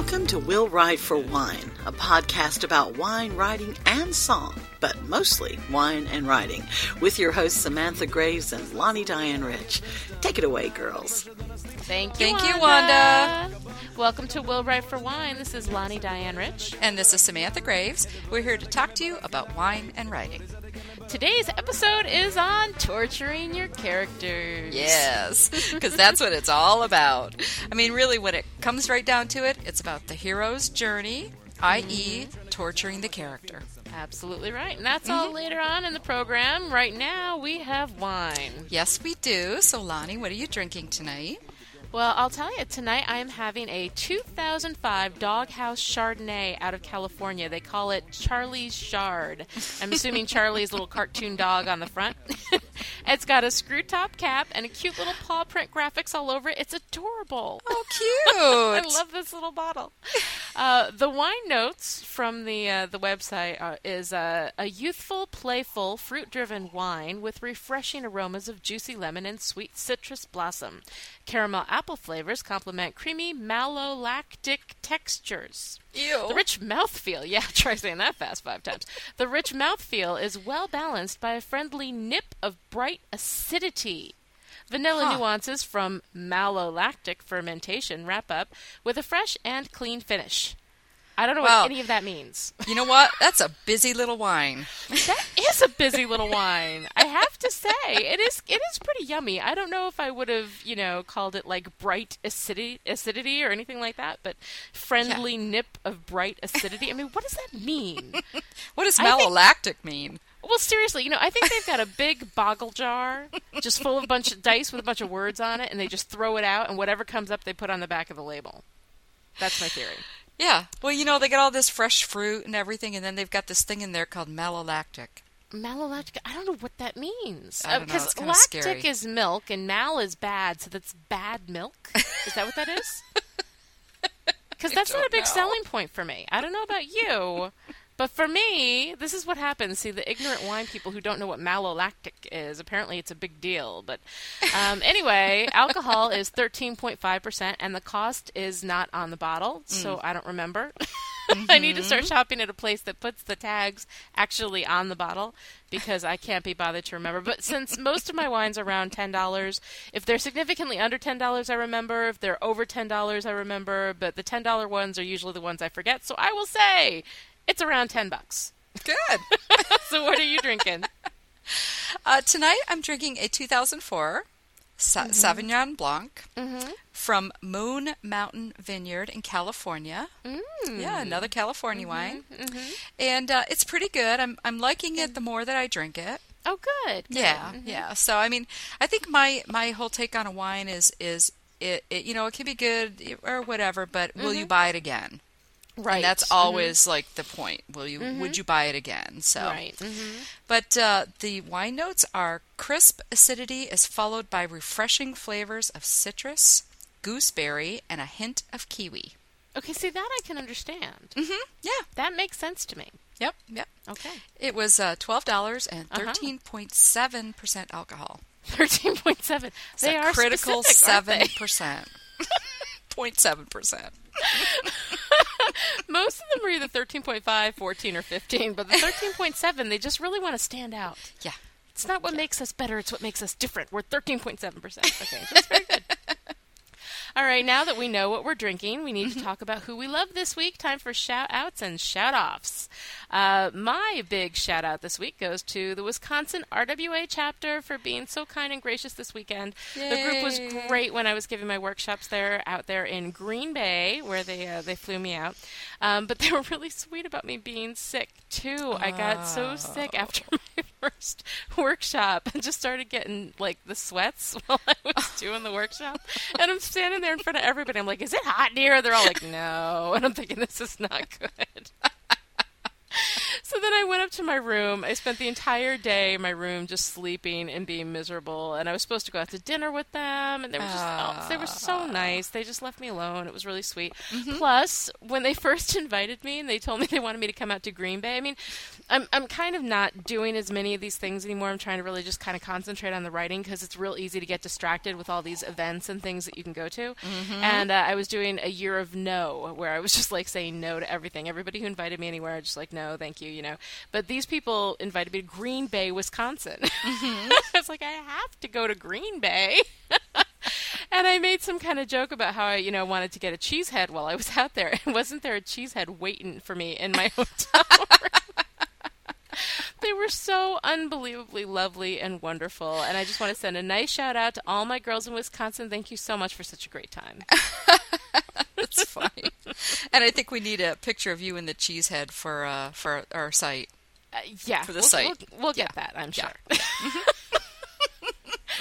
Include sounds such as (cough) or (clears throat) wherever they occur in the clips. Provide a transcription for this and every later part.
Welcome to Will Write for Wine, a podcast about wine, writing, and song, but mostly wine and writing, with your hosts Samantha Graves and Lani Diane Rich. Take it away, girls. Thank you, Thank you, Wanda. Welcome to Will Write for Wine. This is Lani Diane Rich. And this is Samantha Graves. We're here to talk to you about wine and writing. Today's episode is on torturing your characters. Yes, (laughs) because that's what it's all about. I mean, really, when it comes right down to it, it's about the hero's journey, i.e., mm-hmm. torturing the character. Absolutely right. And that's all mm-hmm. later on in the program. Right now, we have wine. Yes, we do. So, Lani, what are you drinking tonight? Well, I'll tell you, tonight I am having a 2005 Doghouse Chardonnay out of California. They call it Charlie's Chard. I'm assuming (laughs) Charlie's little cartoon dog on the front. (laughs) it's got a screw top cap and a cute little paw print graphics all over it. It's adorable. Oh, (laughs) cute! I love this little bottle. Uh, the wine notes from the uh, the website uh, is uh, a youthful, playful, fruit-driven wine with refreshing aromas of juicy lemon and sweet citrus blossom. Caramel apple flavors complement creamy malolactic textures. Ew. The rich mouthfeel, (laughs) yeah, try saying that fast five times. The rich mouthfeel is well balanced by a friendly nip of bright acidity. Vanilla Huh. nuances from malolactic fermentation wrap up with a fresh and clean finish. I don't know Wow. what any of that means. You know what? That's a busy little wine. (laughs) that is a busy little wine. I have to say, it is it is pretty yummy. I don't know if I would have, you know, called it like bright acidity, acidity or anything like that, but friendly nip of bright acidity. I mean, what does that mean? (laughs) What does I think- malolactic mean? Well, seriously, you know, I think they've got a big boggle jar just full of a bunch of dice with a bunch of words on it, and they just throw it out, and whatever comes up, they put on the back of the label. That's my theory. Yeah. Well, you know, they got all this fresh fruit and everything, and then they've got this thing in there called malolactic. Malolactic, I don't know what that means. I don't know, Because kinda lactic scary. is milk, and mal is bad, so that's bad milk. Is that what that is? (laughs) Because that's not a big know. selling point for me. I don't know about you, but for me, this is what happens. See, the ignorant wine people who don't know what malolactic is, apparently it's a big deal. But um, anyway, (laughs) alcohol is 13.5%, and the cost is not on the bottle, so Mm. I don't remember. (laughs) I need to start Mm-hmm. shopping at a place that puts the tags actually on the bottle because I can't be bothered to remember. But since most of my wines are around ten dollars, if they're significantly under ten dollars, I remember. If they're over ten dollars, I remember. But the ten dollar ones are usually the ones I forget. So I will say it's around ten bucks. Good. (laughs) So what are you drinking? Uh, tonight I'm drinking a 2004 Sa- Mm-hmm. Sauvignon Blanc from Moon Mountain Vineyard in California. Mm. Yeah, another California Mm-hmm. wine, and uh, it's pretty good. I'm I'm liking it the more that I drink it. Oh, good. good. Yeah, yeah. So I mean, I think my my whole take on a wine is is it, it you know it can be good or whatever, but will you buy it again? Right. And that's always like the point. Will you would you buy it again? So right. hmm but uh, the wine notes are crisp acidity is followed by refreshing flavors of citrus, gooseberry, and a hint of kiwi. Okay. See that I can understand. Mm-hmm. Yeah. That makes sense to me. Yep. Yep. Okay. It was uh, twelve dollars and Uh-huh. thirteen point seven percent alcohol. (laughs) Thirteen point seven. They are critical seven percent. (laughs) (laughs) Point seven percent. Most of them are either 13.5, 14, or 15, but the 13.7, they just really want to stand out. Yeah. It's not what makes us better, it's what makes us different. We're 13.7%. Okay, that's very good. All right, now that we know what we're drinking, we need to talk about who we love this week. Time for shout outs and shout offs. Uh, my big shout out this week goes to the Wisconsin RWA chapter for being so kind and gracious this weekend. The group was great when I was giving my workshops there out there in Green Bay, where they uh, they flew me out. Um, but they were really sweet about me being sick too. I got so sick after (laughs) my first workshop and just started getting like the sweats (laughs) while I was doing the workshop. And I'm standing there in front of everybody. I'm like, "Is it hot in here?" They're all like, "No," and I'm thinking, "This is not good." (laughs) So then I went up to my room. I spent the entire day in my room just sleeping and being miserable. And I was supposed to go out to dinner with them, and they were just oh, they were so nice. They just left me alone. It was really sweet. Mm-hmm. Plus, when they (laughs) first invited me and they told me they wanted me to come out to Green Bay, I mean, I'm I'm kind of not doing as many of these things anymore. I'm trying to really just kind of concentrate on the writing because it's real easy to get distracted with all these events and things that you can go to. Mm-hmm. And uh, I was doing a year of no, where I was (laughs) just like saying no to everything. Everybody who invited me anywhere, I just like no, thank you, you know. But these people invited me to Green Bay, Wisconsin. Mm-hmm. (laughs) I was like, I have to go to Green Bay. (laughs) and I made some kind of joke about how I, you know, wanted to get a cheesehead while I was out there. And (laughs) wasn't there a cheesehead waiting for me in my hotel room? they were so unbelievably lovely and wonderful. And I just want to send a nice shout out to all my girls in Wisconsin. Thank you so much for such a great time. That's funny. And I think we need a picture of you in the cheesehead for uh, for our site. Uh, yeah, for the we'll, site. We'll, we'll get yeah. that, I'm sure. Yeah. (laughs)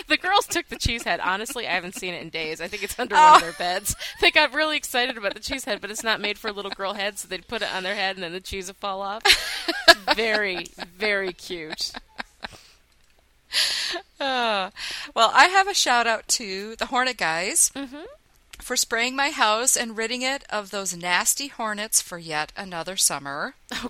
the girls took the cheese head. Honestly, I haven't seen it in days. I think it's under oh. one of their beds. They got really excited about the cheese head, but it's not made for a little girl head, so they'd put it on their head and then the cheese would fall off. very, very cute. (laughs) Uh, well, I have a shout out to the Hornet guys. Mm-hmm for spraying my house and ridding it of those nasty hornets for yet another summer. (laughs) Oh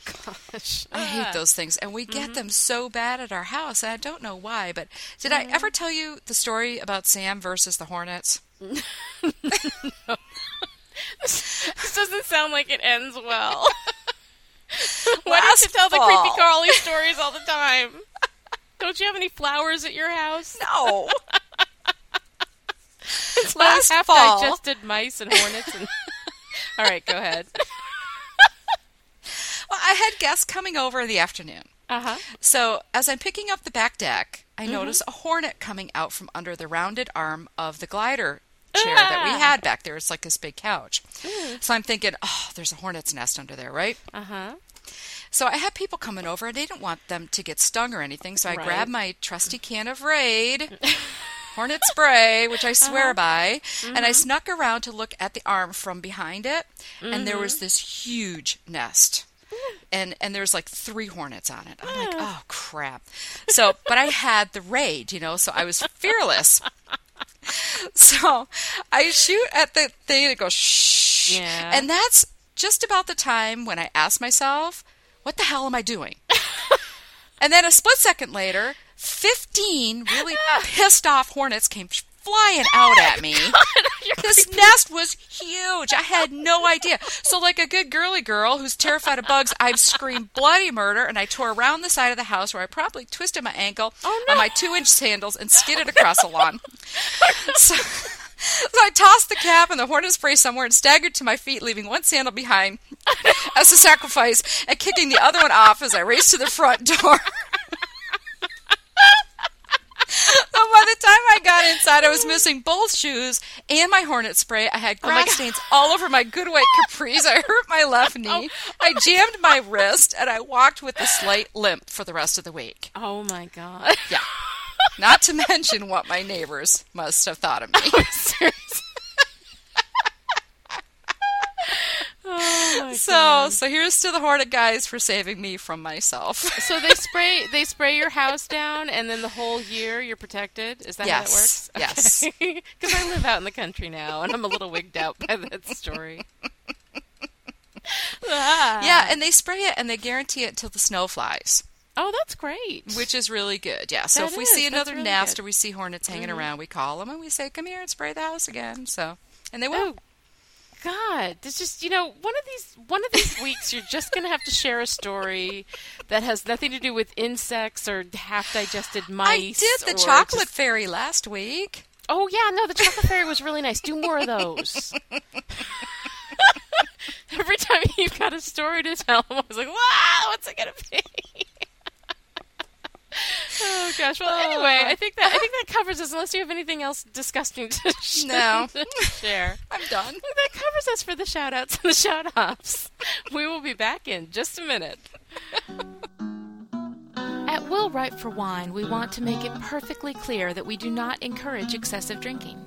gosh. I hate those things. And we get mm-hmm. them so bad at our house. And I don't know why, but did mm-hmm. I ever tell you the story about Sam versus the hornets? (laughs) no. this doesn't sound like it ends well. (laughs) why do you tell the creepy crawly stories all the time? Don't you have any flowers at your house? No. (laughs) it's last half fall. digested mice and hornets. And... (laughs) All right, go ahead. (laughs) well, I had guests coming over in the afternoon. Uh-huh. So as I'm picking up the back deck, I mm-hmm. notice a hornet coming out from under the rounded arm of the glider chair ah. that we ah. had back there. It's like this big couch. Mm. So I'm thinking, oh, there's a hornet's nest under there, right? Uh huh. So I had people coming over, and I didn't want them to get stung or anything. So I right. grabbed my trusty can of Raid. Hornet spray, which I swear uh-huh. by, mm-hmm. and I mm-hmm. snuck around to look at the arm from behind it, mm-hmm. and there was mm-hmm. this huge nest. And and there's like three hornets on it. I'm like, oh crap. So, but I had the raid, you know, so I was fearless. so I shoot at the thing and it goes shh. Yeah. And that's just about the time when I ask myself, what the hell am I doing? (laughs) and then a split second later, 15 really (laughs) (laughs) pissed off hornets came flying out at me. (laughs) this nest was huge. I had no idea. So, like a good girly girl who's terrified of bugs, I've screamed bloody murder and I tore around the side of the house where I probably twisted my ankle oh, no. on my two inch sandals and skidded across the lawn. So, so I tossed the cap and the hornet spray somewhere and staggered to my feet, leaving one sandal behind as a sacrifice and kicking the other one off as I raced to the front door. (laughs) by the time I got inside, I was missing both shoes and my hornet spray. I had oh grass oh stains all over my good white capris. I hurt my left (laughs) oh. knee. Oh. I jammed my wrist, and I walked with a slight limp for the rest of the week. Oh my god! Yeah. (laughs) Not to mention what my neighbors must have thought of me. Oh, Oh so God. so here's to the Hornet guys for saving me from myself. so (laughs) they spray they spray your house down, and then the whole year you're protected. Is that yes. how that works? Okay. (laughs) Yes. Because I live out in the country now, and I'm a little wigged out by that story. ah. (laughs) Yeah, and they spray it, and they guarantee it until the snow flies. Oh, that's great. Which is really good. Yeah. So that if we is. see another really nest good. or we see hornets hanging mm-hmm. around, we call them and we say, "Come here and spray the house again." So, and they will. Oh, God, it's just you know one of these one of these weeks you're just gonna have to share a story that has nothing to do with insects or half digested mice. I did the chocolate just... fairy last week. Oh yeah, no, the chocolate fairy was really nice. Do more of those. (laughs) (laughs) Every time you've got a story to tell, I'm always like, "Wow, what's it gonna be?" Oh gosh. Well, oh. anyway, I think that I think that covers us. Unless you have anything else disgusting to, (laughs) sh- no. (laughs) share, I'm done. That covers us for the shout outs and the shout offs. We will be back in just a minute. At Will Write for Wine, we want to make it perfectly clear that we do not encourage excessive drinking.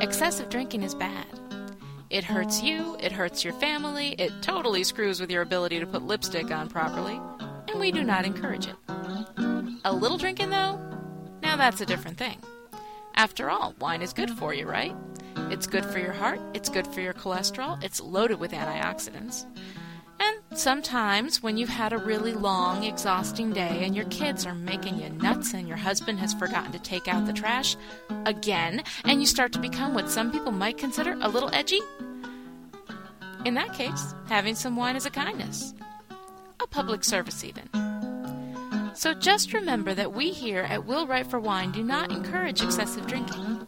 Excessive drinking is bad. It hurts you, it hurts your family, it totally screws with your ability to put lipstick on properly and we do not encourage it. A little drinking, though, now that's a different thing. After all, wine is good for you, right? It's good for your heart, it's good for your cholesterol, it's loaded with antioxidants. And sometimes, when you've had a really long, exhausting day and your kids are making you nuts and your husband has forgotten to take out the trash again, and you start to become what some people might consider a little edgy, in that case, having some wine is a kindness. A public service, even. So just remember that we here at Will Write for Wine do not encourage excessive drinking.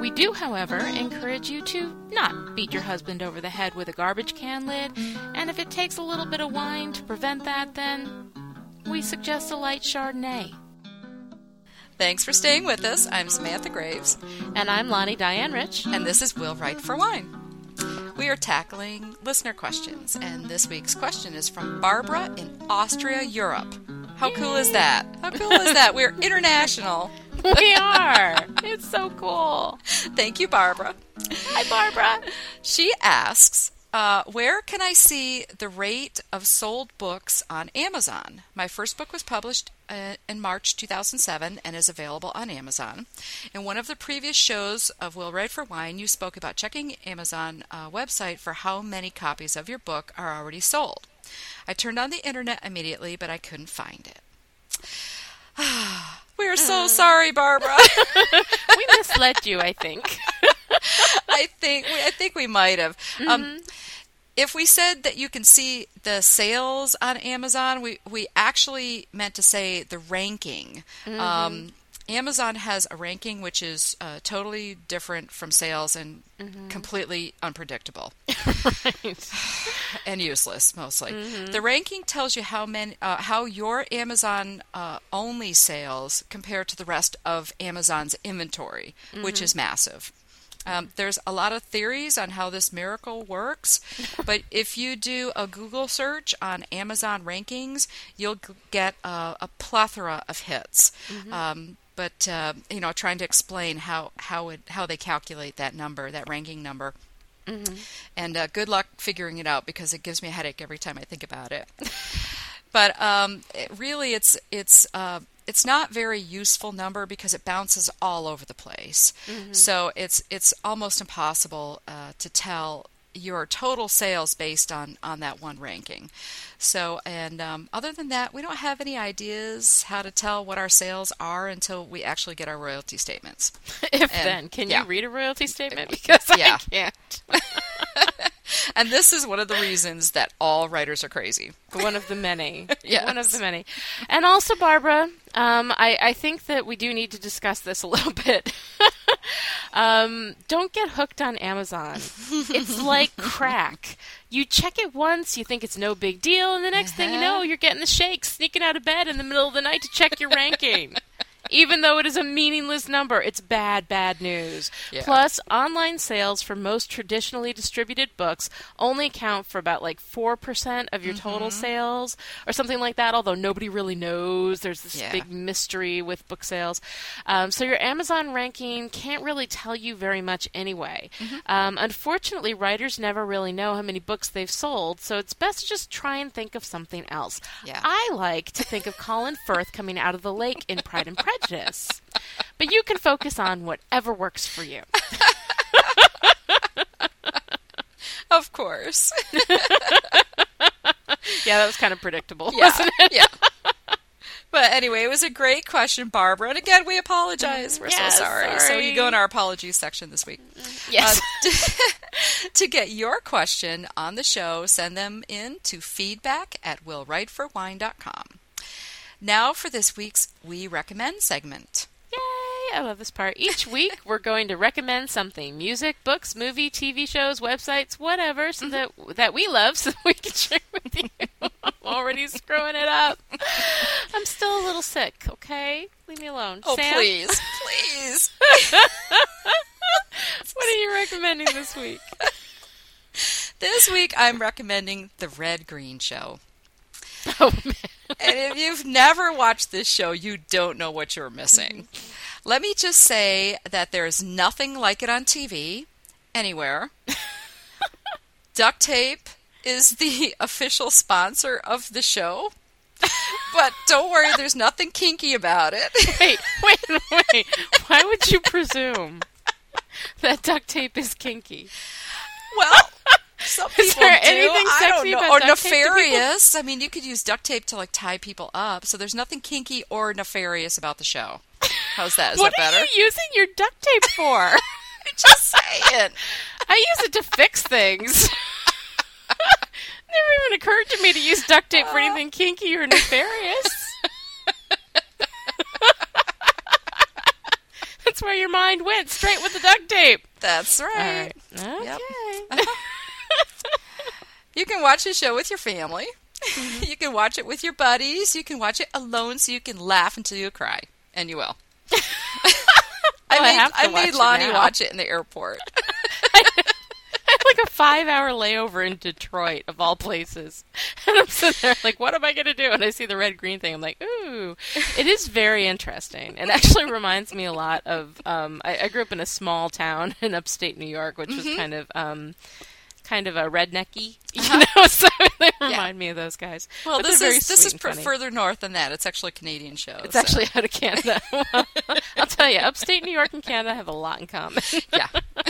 We do, however, encourage you to not beat your husband over the head with a garbage can lid, and if it takes a little bit of wine to prevent that, then we suggest a light Chardonnay. Thanks for staying with us. I'm Samantha Graves. And I'm Lani Diane Rich. And this is Will Write for Wine. We are tackling listener questions, and this week's question is from Barbara in Austria, Europe. How cool is that? How cool is that? We're (laughs) international. we are. It's so cool. Thank you, Barbara. Hi, Barbara. She asks, uh, where can I see the rate of sold books on Amazon? My first book was published uh, in March 2007 and is available on Amazon. In one of the previous shows of Will Write for Wine, you spoke about checking Amazon uh, website for how many copies of your book are already sold. I turned on the internet immediately, but I couldn't find it. (sighs) we are so sorry, Barbara. (laughs) (laughs) we misled you, I think. (laughs) I think we, I think we might have. Um, mm-hmm. Um, if we said that you can see the sales on Amazon, we we actually meant to say the ranking. Mm-hmm. Um, Amazon has a ranking which is uh, totally different from sales and mm-hmm. completely unpredictable (laughs) right. (sighs) and useless mostly. Mm-hmm. The ranking tells you how many uh, how your Amazon uh, only sales compare to the rest of Amazon's inventory, mm-hmm. which is massive. Um, there's a lot of theories on how this miracle works, (laughs) but if you do a Google search on Amazon rankings, you'll get a, a plethora of hits. Mm-hmm. Um, but uh, you know, trying to explain how how it how they calculate that number, that ranking number. Mm-hmm. And uh, good luck figuring it out because it gives me a headache every time I think about it. (laughs) but um, it really, it's it's uh, it's not very useful number because it bounces all over the place. Mm-hmm. So it's it's almost impossible uh, to tell your total sales based on on that one ranking. So, and um, other than that, we don't have any ideas how to tell what our sales are until we actually get our royalty statements. (laughs) if and, then, can yeah. you read a royalty statement? (laughs) Because yeah. I can't. (laughs) (laughs) and this is one of the reasons that all writers are crazy. One of the many. (laughs) yes. One of the many. And also, Barbara, um, I, I think that we do need to discuss this a little (laughs) bit. um, don't get hooked on Amazon. it's like crack. You check it once, you think it's no big deal, and the next uh-huh. thing you know, uh-huh. you're getting the shakes, sneaking out of bed in the middle of the night to check your ranking even though it is a meaningless number. It's bad, bad news. Yeah. Plus, online sales for most traditionally distributed books only account for about like 4% of your mm-hmm. total sales or something like that, although nobody really knows. There's this yeah. big mystery with book sales. Um, so your Amazon ranking can't really tell you very much anyway. Mm-hmm. Um, unfortunately, writers never really know how many books they've sold, so it's best to just try and think of something else. Yeah. I like to think of Colin Firth coming out of the lake in Pride and Prejudice (laughs) prejudice. But you can focus on whatever works for you. of course. (laughs) yeah, that was kind of predictable, yeah, wasn't it? yeah. But anyway, it was a great question, Barbara. And again, we apologize. We're so sorry. sorry. So you go in our apologies section this week. Yes. Uh, to, (laughs) to, get your question on the show, send them in to feedback at willwriteforwine.com. Now for this week's We Recommend segment. Yay! I love this part. Each week (laughs) we're going to recommend something music, books, movie, TV shows, websites, whatever, so mm-hmm. that, that we love (laughs) so we can share with you. I'm already screwing it up. I'm still a little sick, okay? Leave me alone. Oh, Sam? please. (laughs) Please. what are you recommending this week? This week I'm recommending The Red Green Show. Oh, man and if you've never watched this show, you don't know what you're missing. Let me just say that there's nothing like it on TV anywhere. (laughs) Duct tape is the (laughs) official sponsor of the show. but don't worry, there's nothing kinky about it. wait, wait, (laughs) wait. Why would you presume that duct tape is kinky? Well, some people Is there do. anything I don't sexy or nefarious. I mean, you could use duct tape to like tie people up. So there's nothing kinky or nefarious about the show. How's that? Is (laughs) what that better? What are you using your duct tape for? (laughs) Just saying. (laughs) I use it to fix things. Never even occurred to me to use duct tape for uh. anything kinky or nefarious. That's where your mind went, straight with the duct tape. That's right. right. Okay. Yep. Uh-huh. (laughs) You can watch the show with your family. Mm-hmm. (laughs) you can watch it with your buddies. You can watch it alone so you can laugh until you cry. And you will. (laughs) I I made, to I made Lani now. watch it in the airport. I had like a five hour layover in Detroit, of all places. And I'm sitting there like, what am I going to do? And I see the red green thing. I'm like, ooh. It is very interesting. It actually reminds me a lot of. Um, I, I grew up in a small town in upstate New York, which was kind of. Um, Kind of a rednecky, you uh-huh. know. (laughs) So they remind me of those guys. Well, But this is this is pr- further north than that. It's actually a Canadian show. It's so- actually out of Canada. (laughs) I'll tell you, upstate New York and Canada have a lot in common. yeah. (laughs)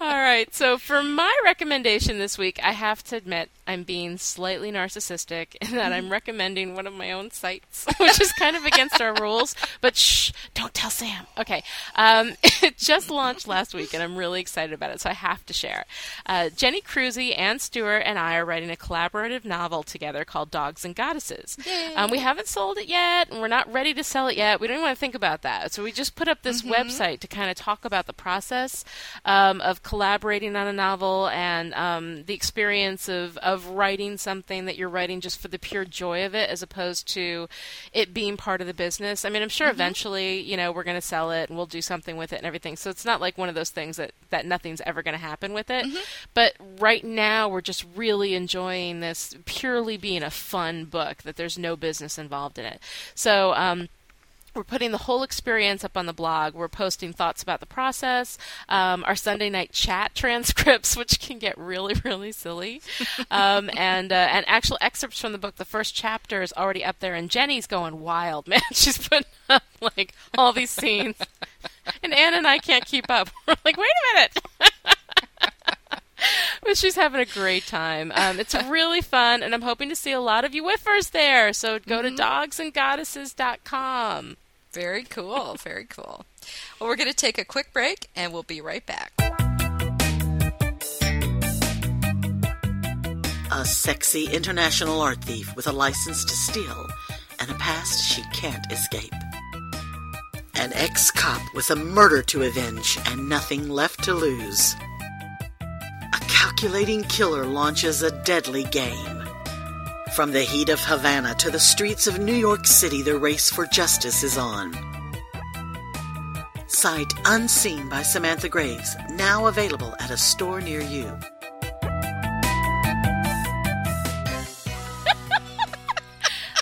All right. So for my recommendation this week, I have to admit I'm being slightly narcissistic in that I'm recommending one of my own sites, (laughs) which is kind of against our rules. But shh, don't tell Sam. Okay. Um, (laughs) it just launched last week, and I'm really excited about it, so I have to share. Uh, Jenny Crusie, Anne Stuart, and I are writing a collaborative novel together called Dogs and Goddesses. Um, we haven't sold it yet, and we're not ready to sell it yet. We don't even want to think about that. So we just put up this website to kind of talk about the process um, of collaborating on a novel and um, the experience of, of writing something that you're writing just for the pure joy of it, as opposed to it being part of the business. I mean, I'm sure eventually, you know, we're going to sell it and we'll do something with it and everything. So it's not like one of those things that, that nothing's ever going to happen with it. But right now, we're just really enjoying this purely being a fun book, that there's no business involved in it. So, um, we're putting the whole experience up on the blog. We're posting thoughts about the process, um, our Sunday night chat (laughs) transcripts, which can get really, really silly, um, and uh, and actual excerpts from the book. The first chapter is already up there, and Jenny's going wild, (laughs) man. She's putting up like all these scenes, and Anne and I can't keep up. (laughs) We're like, wait a minute. But she's having a great time. Um, it's really fun, and I'm hoping to see a lot of you whiffers there. So go to dogsandgoddesses.com. Very cool. (laughs) Very cool. Well, we're going to take a quick break and we'll be right back. A sexy international art thief with a license to steal and a past she can't escape. An ex cop with a murder to avenge and nothing left to lose. A calculating killer launches a deadly game. From the heat of Havana to the streets of New York City, the race for justice is on. Sight Unseen by Samantha Graves, now available at a store near you. (laughs)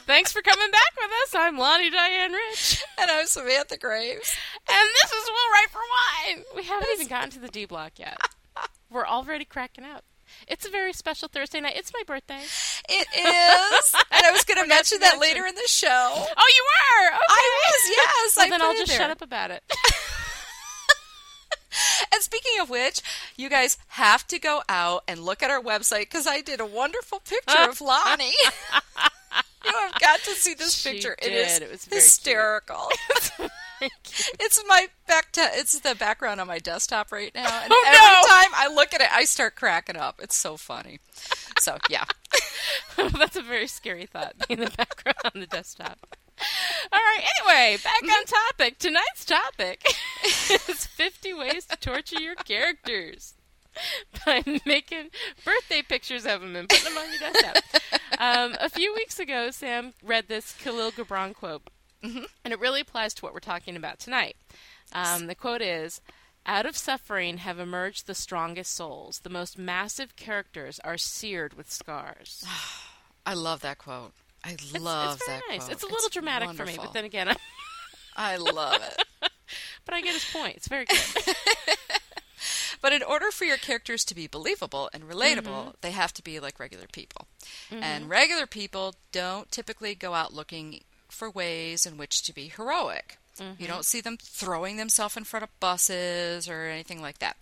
Thanks for coming back with us. I'm Lani Diane Rich. And I'm Samantha Graves. And this is Will Write for Wine. We haven't even gotten to the D block yet. (laughs) We're already cracking up. It's a very special Thursday night. It's my birthday. It is. (laughs) and I was going to mention that mention. later in the show. Oh, you were? Okay. I was, (laughs) yes. Well, I then I'll just there. shut up about it. (laughs) And speaking of which, you guys have to go out and look at our website because I did a wonderful picture of Lani. you have got to see this She picture. It did. is It was hysterical. It's my back. To, it's the background on my desktop right now, and Oh, every no. time I look at it, I start cracking up. It's so funny. So yeah, (laughs) That's a very scary thought, being the background on the desktop. All right, anyway, back on topic. Tonight's topic is 50 ways to torture your characters by making birthday pictures of them and putting them on your desktop. Um, a few weeks ago, Sam read this Khalil Gibran quote, and it really applies to what we're talking about tonight. Um, the quote is Out of suffering have emerged the strongest souls. The most massive characters are seared with scars. (sighs) I love that quote. I It's- love it's very that nice. quote. It's a little dramatic for me, but then again, I, (laughs) I love it. (laughs) but I get his point. It's very good. (laughs) but in order for your characters to be believable and relatable, mm-hmm. they have to be like regular people. Mm-hmm. And regular people don't typically go out looking for ways in which to be heroic. Mm-hmm. You don't see them throwing themselves in front of buses or anything like that.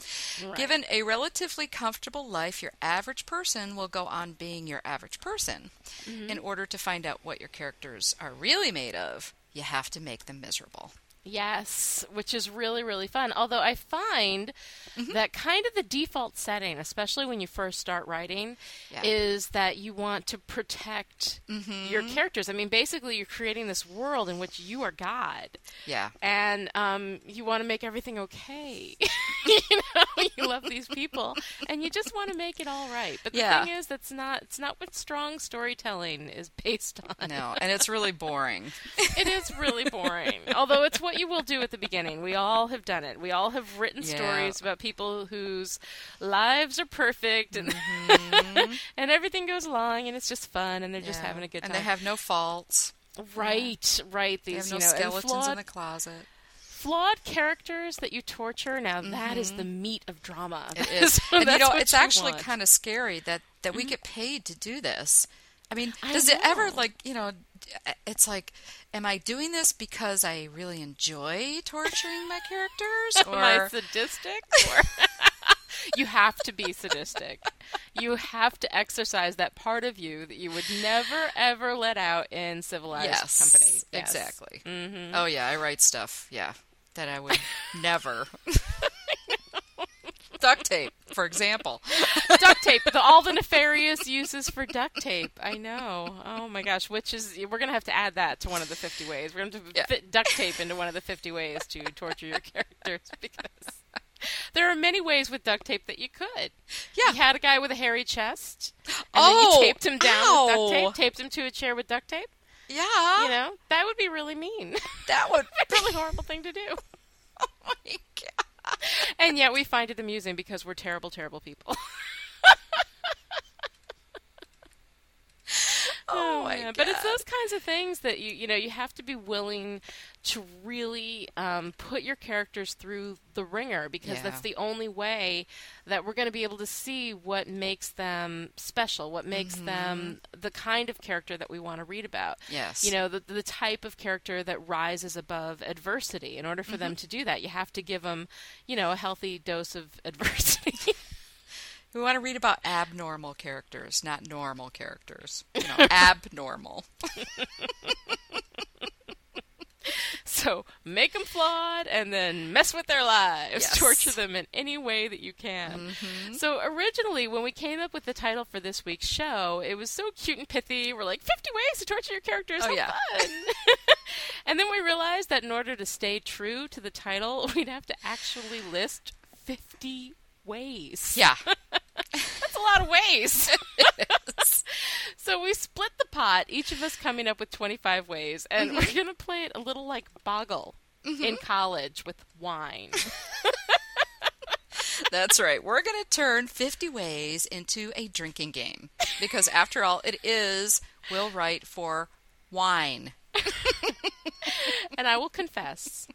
Right. Given a relatively comfortable life, your average person will go on being your average person. Mm-hmm. In order to find out what your characters are really made of, you have to make them miserable. Yes, which is really, really fun. Although I find mm-hmm. that kind of the default setting, especially when you first start writing, yeah. is that you want to protect mm-hmm. your characters. I mean, basically, you're creating this world in which you are God. Yeah. And um, you want to make everything okay. (laughs) you (laughs) know, (laughs) you love these people, and you just want to make it all right. But the yeah. thing is, that's not. It's not what strong storytelling is based on. No, and it's really boring. (laughs) it is really boring. Although it's what you will do at the beginning. We all have done it. We all have written yeah. stories about people whose lives are perfect and mm-hmm. (laughs) and everything goes along and it's just fun and they're yeah. just having a good time. And they have no faults. Right, right. These no you know, skeletons flawed, in the closet. Flawed characters that you torture. Now mm-hmm. that is the mm-hmm. meat of drama. It (laughs) is. and you know, it's you actually kind of scary that that mm-hmm. we get paid to do this. I mean, does it ever like you know? It's like am I doing this because I really enjoy torturing my characters? Or... (laughs) Am I sadistic? Or... (laughs) you have to be sadistic. You have to exercise that part of you that you would never ever let out in civilized yes, company. Yes, exactly. Mm-hmm. Oh yeah, I write stuff. Yeah, that I would never (laughs) duct tape, for example. duct tape, the, all the nefarious uses for duct tape. I know. Oh my gosh, which is we're gonna have to add that to one of the fifty ways. We're gonna have to yeah. fit duct tape into one of the fifty ways to torture your characters (laughs) because there are many ways with duct tape that you could. Yeah, you had a guy with a hairy chest, and oh, then you oh, taped him down ow. with duct tape, taped him to a chair with duct tape. Yeah, you know that would be really mean. (laughs) That would (laughs) be a really horrible thing to do. (laughs) Oh my god. and yet we find it amusing because we're terrible, terrible people. oh, oh my yeah. God. But it's those kinds of things that you you know you have to be willing to really um, put your characters through the ringer because yeah. that's the only way that we're going to be able to see what makes them special, what makes mm-hmm. them the kind of character that we want to read about. Yes. You know, the, the type of character that rises above adversity. In order for mm-hmm. them to do that, you have to give them, you know, a healthy dose of (laughs) adversity. We want to read about abnormal characters, not normal characters. You know, (laughs) abnormal. (laughs) (laughs) so make them flawed and then mess with their lives. Yes. Torture them in any way that you can. Mm-hmm. So originally, when we came up with the title for this week's show, it was so cute and pithy. We're like, 50 ways to torture your characters. Oh, How yeah. fun. (laughs) and then we realized that in order to stay true to the title, (laughs) we'd have to actually list 50 ways. Yeah. That's a lot of ways. (laughs) so we split the pot, each of us coming up with 25 ways, and mm-hmm. we're going to play it a little like Boggle mm-hmm. in college with wine. (laughs) That's right. We're going to turn 50 ways into a drinking game because, after all, it is Will Write for wine. (laughs) and I will confess,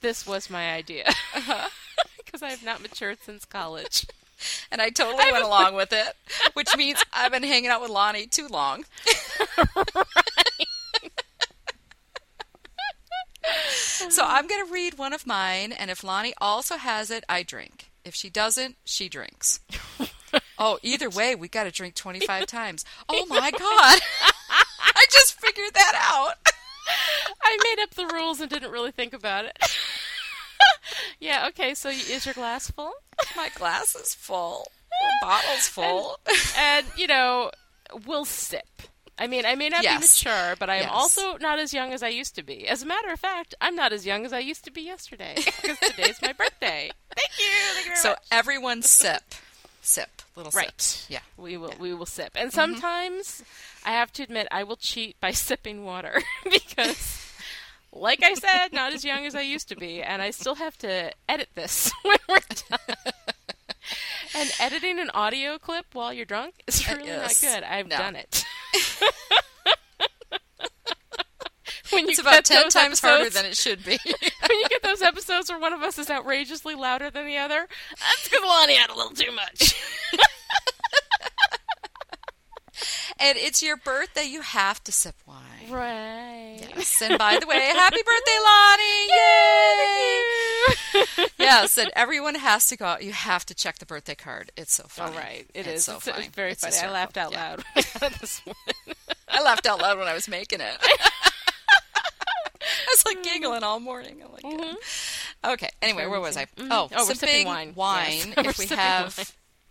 this was my idea because uh-huh. I have not matured since college (laughs) and I totally I went along with it, which means I've been hanging out with Lani too long. (laughs) so I'm going to read one of mine, and if Lonnie also has it, I drink. If she doesn't, she drinks. (laughs) Oh, either way, we got to drink 25 times. Oh my god. I just figured that out. I made up the rules and didn't really think about it. (laughs) yeah, okay, so is your glass full? (laughs) My glass is full. (laughs) The bottle's full. And, and, you know, we'll sip. I mean, I may not yes. be mature, but I am yes. also not as young as I used to be. As a matter of fact, I'm not as young as I used to be yesterday because today's my birthday. Thank you. Thank you so much. everyone sip, sip, little right. Sips. Yeah, we will. Yeah. We will sip, and mm-hmm. sometimes mm-hmm. I have to admit I will cheat by sipping water because like I said, not as young as I used to be, and I still have to edit this (laughs) when we're done. and editing an audio clip while you're drunk is uh, really yes. not good. I've no. done it. (laughs) when it's about ten times harder than it should be. (laughs) when you get those episodes where one of us is outrageously louder than the other, that's because Lonnie had a little too much. and it's your birthday, you have to sip wine. Right. Yes, and by the way, happy birthday, Lani! (laughs) Yay! yes, and (laughs) everyone has to go out. You have to check the birthday card. It's so All funny. right, it it's is. So it's, funny. it's very It's funny. I laughed out Yeah. loud (laughs) this morning. I laughed out loud when I was making it. I was like giggling all morning. I'm like, good. okay. Anyway, where was I? easy. Mhm. Oh, Oh, we're sipping wine. wine. Yes, if we have wine.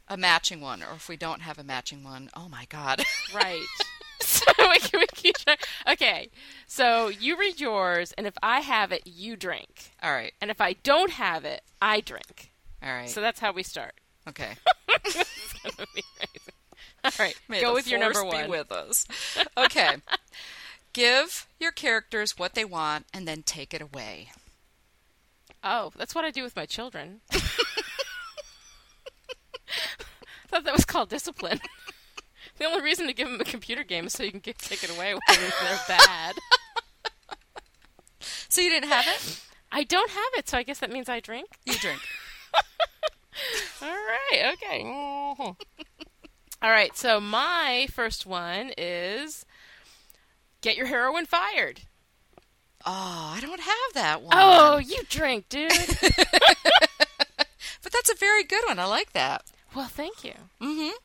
a matching one, or if we don't have a matching one, oh my god. Right. (laughs) So we can, we keep track. Okay, so you read yours, and if I have it, you drink, all right, and if I don't have it, I drink. all right, So that's how we start. okay. It's gonna be crazy. All right, May go with your number one. with us. (laughs) Okay. Give your characters what they want, and then take it away. Oh, that's what I do with my children. (laughs) thought that was called discipline. The only reason to give them a computer game is so you can get take it away when they're bad. So you didn't have it? I don't have it, so I guess that means I drink. You drink. (laughs) All right, okay. Mhm. All right, so my first one is get your heroin fired. Oh, I don't have that one. Oh, you drink, dude. (laughs) but that's a very good one. I like that. well, thank you. Mm-hmm.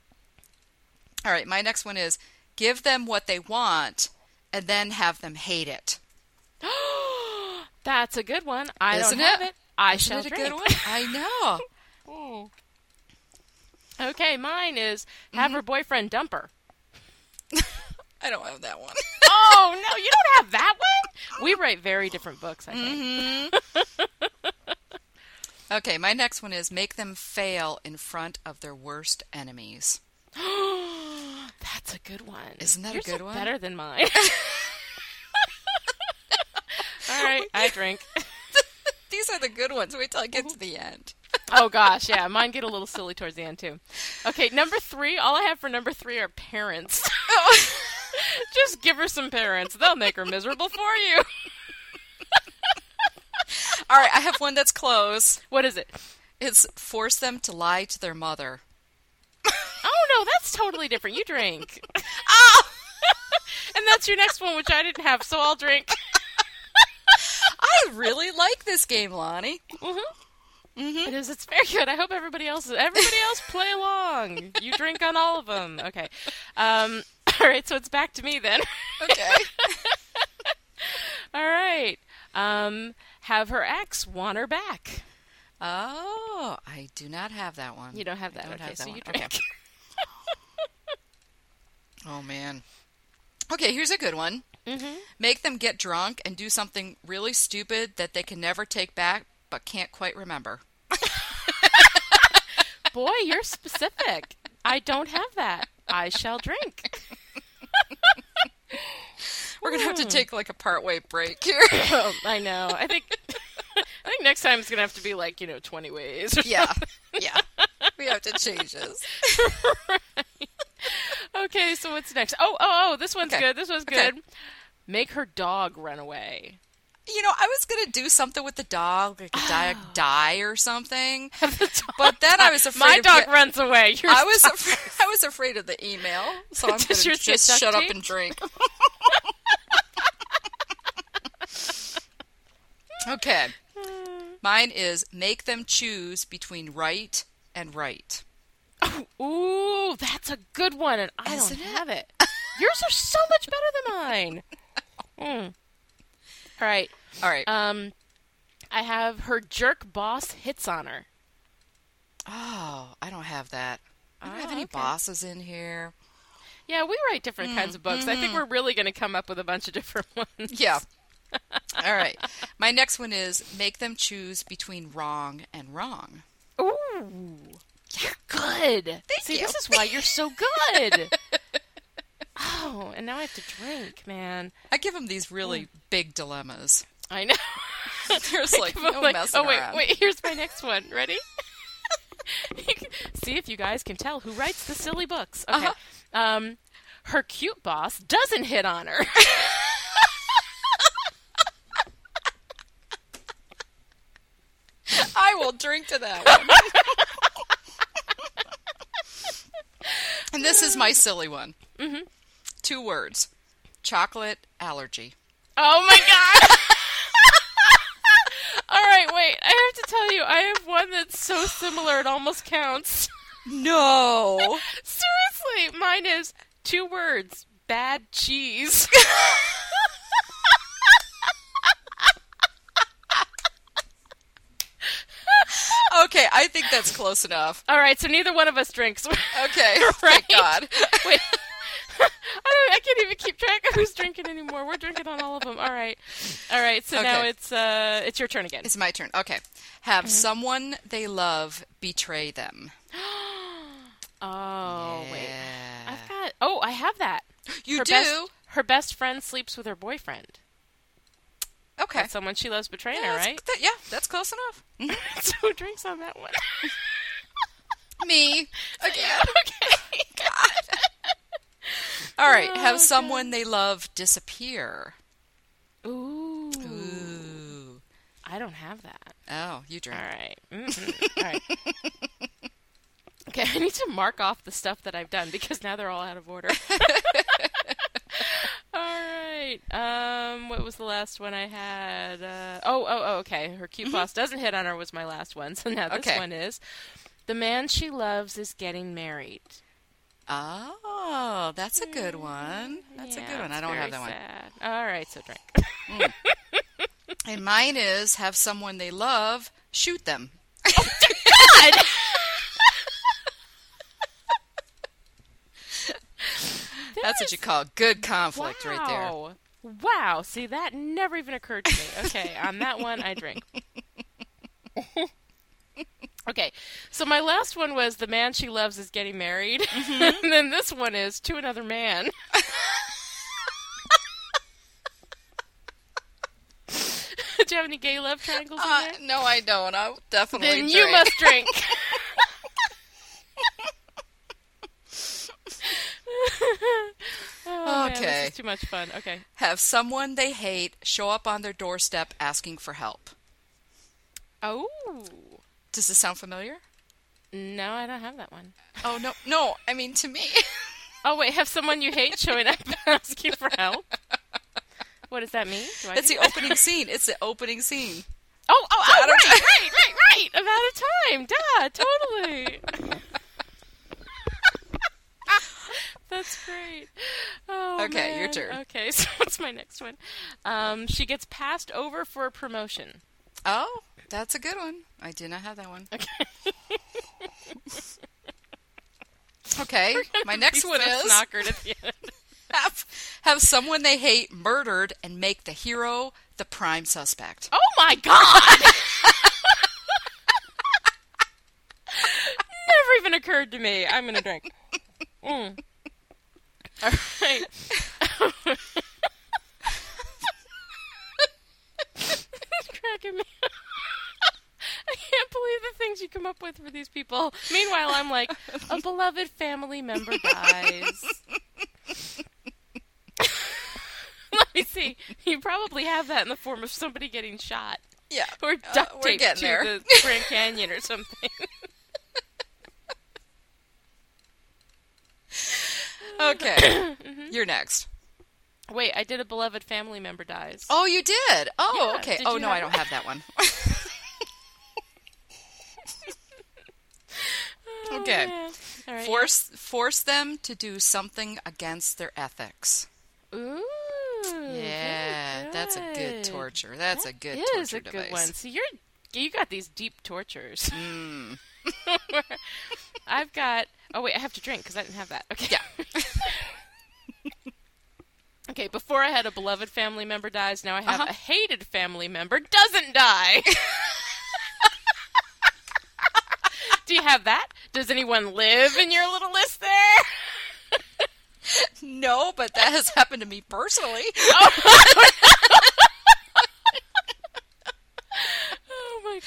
All right, my next one is give them what they want, and then have them hate it. (gasps) That's a good one. I Isn't don't have it? it. I Isn't shall it a drink. good one? I know. (laughs) Okay, mine is have mm-hmm. her boyfriend dump her. (laughs) I don't have that one. (laughs) Oh no, you don't have that one. We write very different books. I think. Mm-hmm. okay, my next one is make them fail in front of their worst enemies. (gasps) (gasps) That's a good one. Isn't that a good one? Better than mine. (laughs) All right, I drink. (laughs) These are the good ones. Wait till I get to the end. (laughs) Oh gosh, yeah, mine get a little silly towards the end too. Okay, number three. All I have for number three are parents. Just give her some parents; they'll make her miserable for you. All right, I have one that's close. What is it? It's force them to lie to their mother. No, that's totally different. You drink. (laughs) Oh! (laughs) and that's your next one, which I didn't have, so I'll drink. (laughs) I really like this game, Lani. Mhm. It is. It's very good. I hope everybody else everybody else play along. You drink on all of them. Okay. Um, all right. So it's back to me then. Okay. all right. Um, have her ex want her back. oh, I do not have that one. You don't have I that. don't okay. have that so you one. drink. Okay. (laughs) Oh man. Okay, here's a good one. Mm-hmm. Make them get drunk and do something really stupid that they can never take back but can't quite remember. (laughs) Boy, you're specific. I don't have that. I shall drink. (laughs) We're gonna have to take like a partway break here. Oh, (coughs) I know. I think. I think next time it's gonna have to be like you know twenty ways. yeah, yeah. We have to change this. (laughs) Okay, so what's next? Oh, oh, oh! This one's Okay. good. This one's Okay. good. Make her dog run away. You know, I was gonna do something with the dog, like a dog (gasps) Oh. die or something, (laughs) but then I was afraid. My of dog get- runs away. (laughs) I was afraid, I was afraid of the email, so I'm Does gonna just shut up and drink. okay, mine is make them choose between right and right. (laughs) Ooh, that's a good one, and I Isn't don't it? have it. (laughs) Yours are so much better than mine. Mm. All right. All right. Um, I have her jerk boss hits on her. oh, I don't have that. I don't have Oh, any okay. bosses in here. Yeah, we write different kinds of books. I think we're really going to come up with a bunch of different (laughs) ones. Yeah. All right. My next one is make them choose between wrong and wrong. You're good. See, you. this is why you're so good. (laughs) oh, and now I have to drink, man. I give them these really big dilemmas. I know. (laughs) There's (laughs) like no like, messing oh wait, around. wait. Here's my next one. Ready? See if you guys can tell who writes the silly books. Okay. Uh-huh. Um, her cute boss doesn't hit on her. (laughs) I will drink to that one. (laughs) and this is my silly one. Mm-hmm. Two words: chocolate allergy. Oh my god! (laughs) All right, wait. I have to tell you, I have one that's so similar it almost counts. No. Seriously, mine is two words: bad cheese. Okay, I think that's close enough. All right, so neither one of us drinks. Okay, (laughs) right? thank God. (laughs) Wait. (laughs) I, don't, I can't even keep track of who's drinking anymore. We're drinking on all of them. All right, all right. So now it's uh, it's your turn again. It's my turn. Okay. Have someone they love betray them. (gasps) Oh wait, I've got. Oh, I have that. You her do? Best, her best friend sleeps with her boyfriend. Okay. That's someone she loves betraying Yeah, her, right? that- yeah, that's close enough. (laughs) so who drinks on that one? (laughs) Me. (laughs) Again. okay. All right. Oh, Have okay. someone they love disappear. Ooh. Ooh. I don't have that. Oh, you drink. All right. Mhm. All right. Okay, I need to mark off the stuff that I've done because now they're all out of order. (laughs) all right. Um, what was the last one I had? Uh, oh, oh, oh, okay. Her cute boss doesn't hit on her was my last one. So now this Okay. one is the man she loves is getting married. Oh, that's a good one. That's a good one. I don't have that one. sad. All right, so drink. And mine is have someone they love shoot them. Oh, God! (laughs) That's what you call good conflict right there. Wow. Wow. See, that never even occurred to me. Okay, on that one, I drink. (laughs) okay, so my last one was the man she loves is getting married. Mm-hmm. (laughs) and then this one is to another man. (laughs) Do you have any gay love triangles in Uh, no, I don't. I'll definitely Then drink. you must drink. (laughs) oh, man, Okay. this is too much fun. Okay. have someone they hate show up on their doorstep asking for help. Oh. Does this sound familiar? No, I don't have that one. Oh no, no. I mean to me. (laughs) Oh wait, have someone you hate showing up (laughs) asking for help? What does that mean? Do It's the that? opening scene. It's the opening scene. Oh, oh, oh, right, right, right, right. I'm out of time. Duh, totally. That's great. Oh, Okay, your turn. Okay, (laughs) so what's my next one? Um, she gets passed over for a promotion. Oh, that's a good one. I did not have that one. Okay. (laughs) Okay, my next one so is snockered at the end. (laughs) have, have someone they hate murdered and make the hero the prime suspect. Oh my god! Never even occurred to me. I'm gonna drink. Mm. All right. Cracking me. up. I can't believe the things you come up with for these people. Meanwhile, I'm like, a beloved family member dies. Let me see. You probably have that in the form of somebody getting shot Yeah, or Uh, duct taped to there. the Grand Canyon or something. Okay, (coughs) you're next. Wait, I did a beloved family member dies. Oh, you did. Oh, Yeah, okay. did Oh no, I don't that? have that one. (laughs) Oh, okay. All right, Force force them to do something against their ethics. yeah. Ooh. Yeah, that's a good torture. That's a good torture is a device. good one. See, you're you got these deep tortures. Mm. (laughs) (laughs) I've got. Oh wait, I have to drink because I didn't have that. Okay. Yeah. (laughs) Okay, before I had a beloved family member dies, now I have Uh-huh. a hated family member doesn't die. (laughs) Do you have that? Does anyone live in your little list there? No, but that has happened to me personally. Oh (laughs)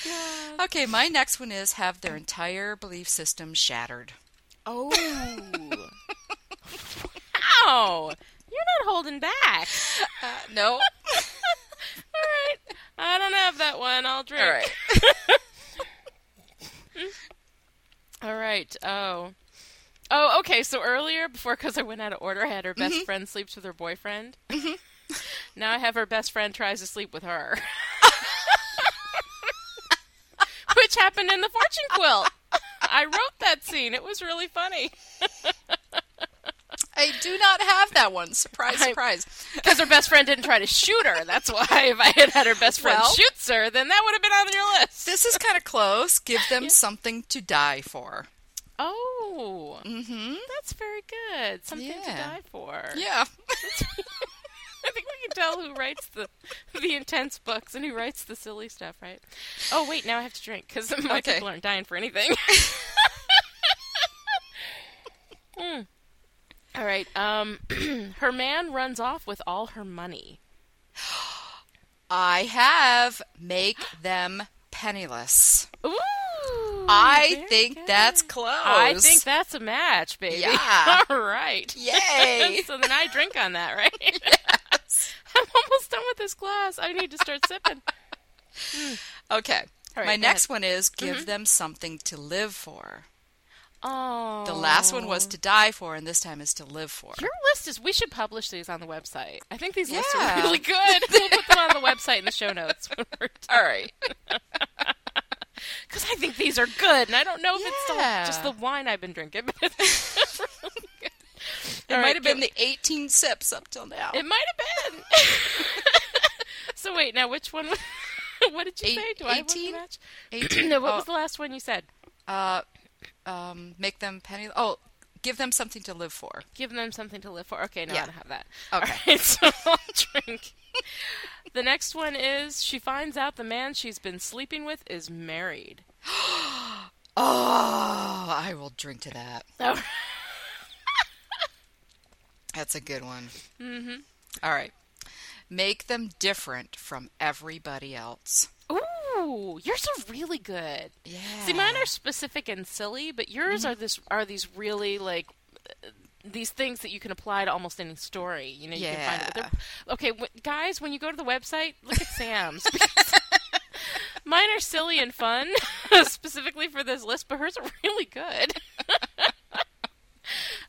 my god. Okay, my next one is have their entire belief system shattered. Oh. Wow. You're not holding back. Uh, no. (laughs) All right. I don't have that one. I'll drink. All right. (laughs) right. Oh. Oh, okay. So earlier, before because I went out of order, I had her best friend sleeps with her boyfriend. now I have her best friend tries to sleep with her, (laughs) happened in the fortune quilt. I wrote that scene. It was really funny. I do not have that one. Surprise, surprise. Because her best friend didn't try to shoot her. That's why if I had had her best friend Well- shoots her, then that would have been on your list. This is kind of close. Give them something to die for. Oh, Mm-hmm. that's very good. Something to die for. Yeah. (laughs) I think we can tell who writes the the intense books and who writes the silly stuff, right? Oh wait, now I have to drink because (laughs) my Okay. people aren't dying for anything. (laughs) Hmm. All right. Um, (clears throat) her man runs off with all her money. I have make them penniless. Ooh, I think good. that's close. I think that's a match, baby. Yeah. (laughs) all right. Yay. so then I drink on that, right? I'm almost done with this glass. I need to start sipping. (laughs) Okay. Right, My next ahead. one is give mm-hmm. them something to live for. Oh, The last one was to die for, and this time is to live for. Your list is. We should publish these on the website. I think these lists are really good. (laughs) we'll put them on the website in the show notes. when we're done. All right. (laughs) Because I think these are good, and I don't know if it's the, just the wine I've been drinking. But it's really good. It All might right, have been the 18 sips up till now. It might have been. (laughs) so wait, now which one? (laughs) what did you Eight- say? Do I have one to 18? match? 18. (clears throat) no, what oh, was the last one you said? uh, um, make them penny. Oh, give them something to live for. Give them something to live for. Okay, no, Yeah. I don't have that. Okay. All right, (laughs) so I'll drink. the next one is she finds out the man she's been sleeping with is married. (gasps) Oh, I will drink to that. Oh. That's a good one. Mm-hmm. All right. Make them different from everybody else. Ooh, yours are really good. Yeah. See, mine are specific and silly, but yours are this are these really like uh, these things that you can apply to almost any story. You know, you can find it. They're- Okay, w- guys, when you go to the website, look at Sam's. (laughs) mine are silly and fun, (laughs) specifically for this list, but hers are really good.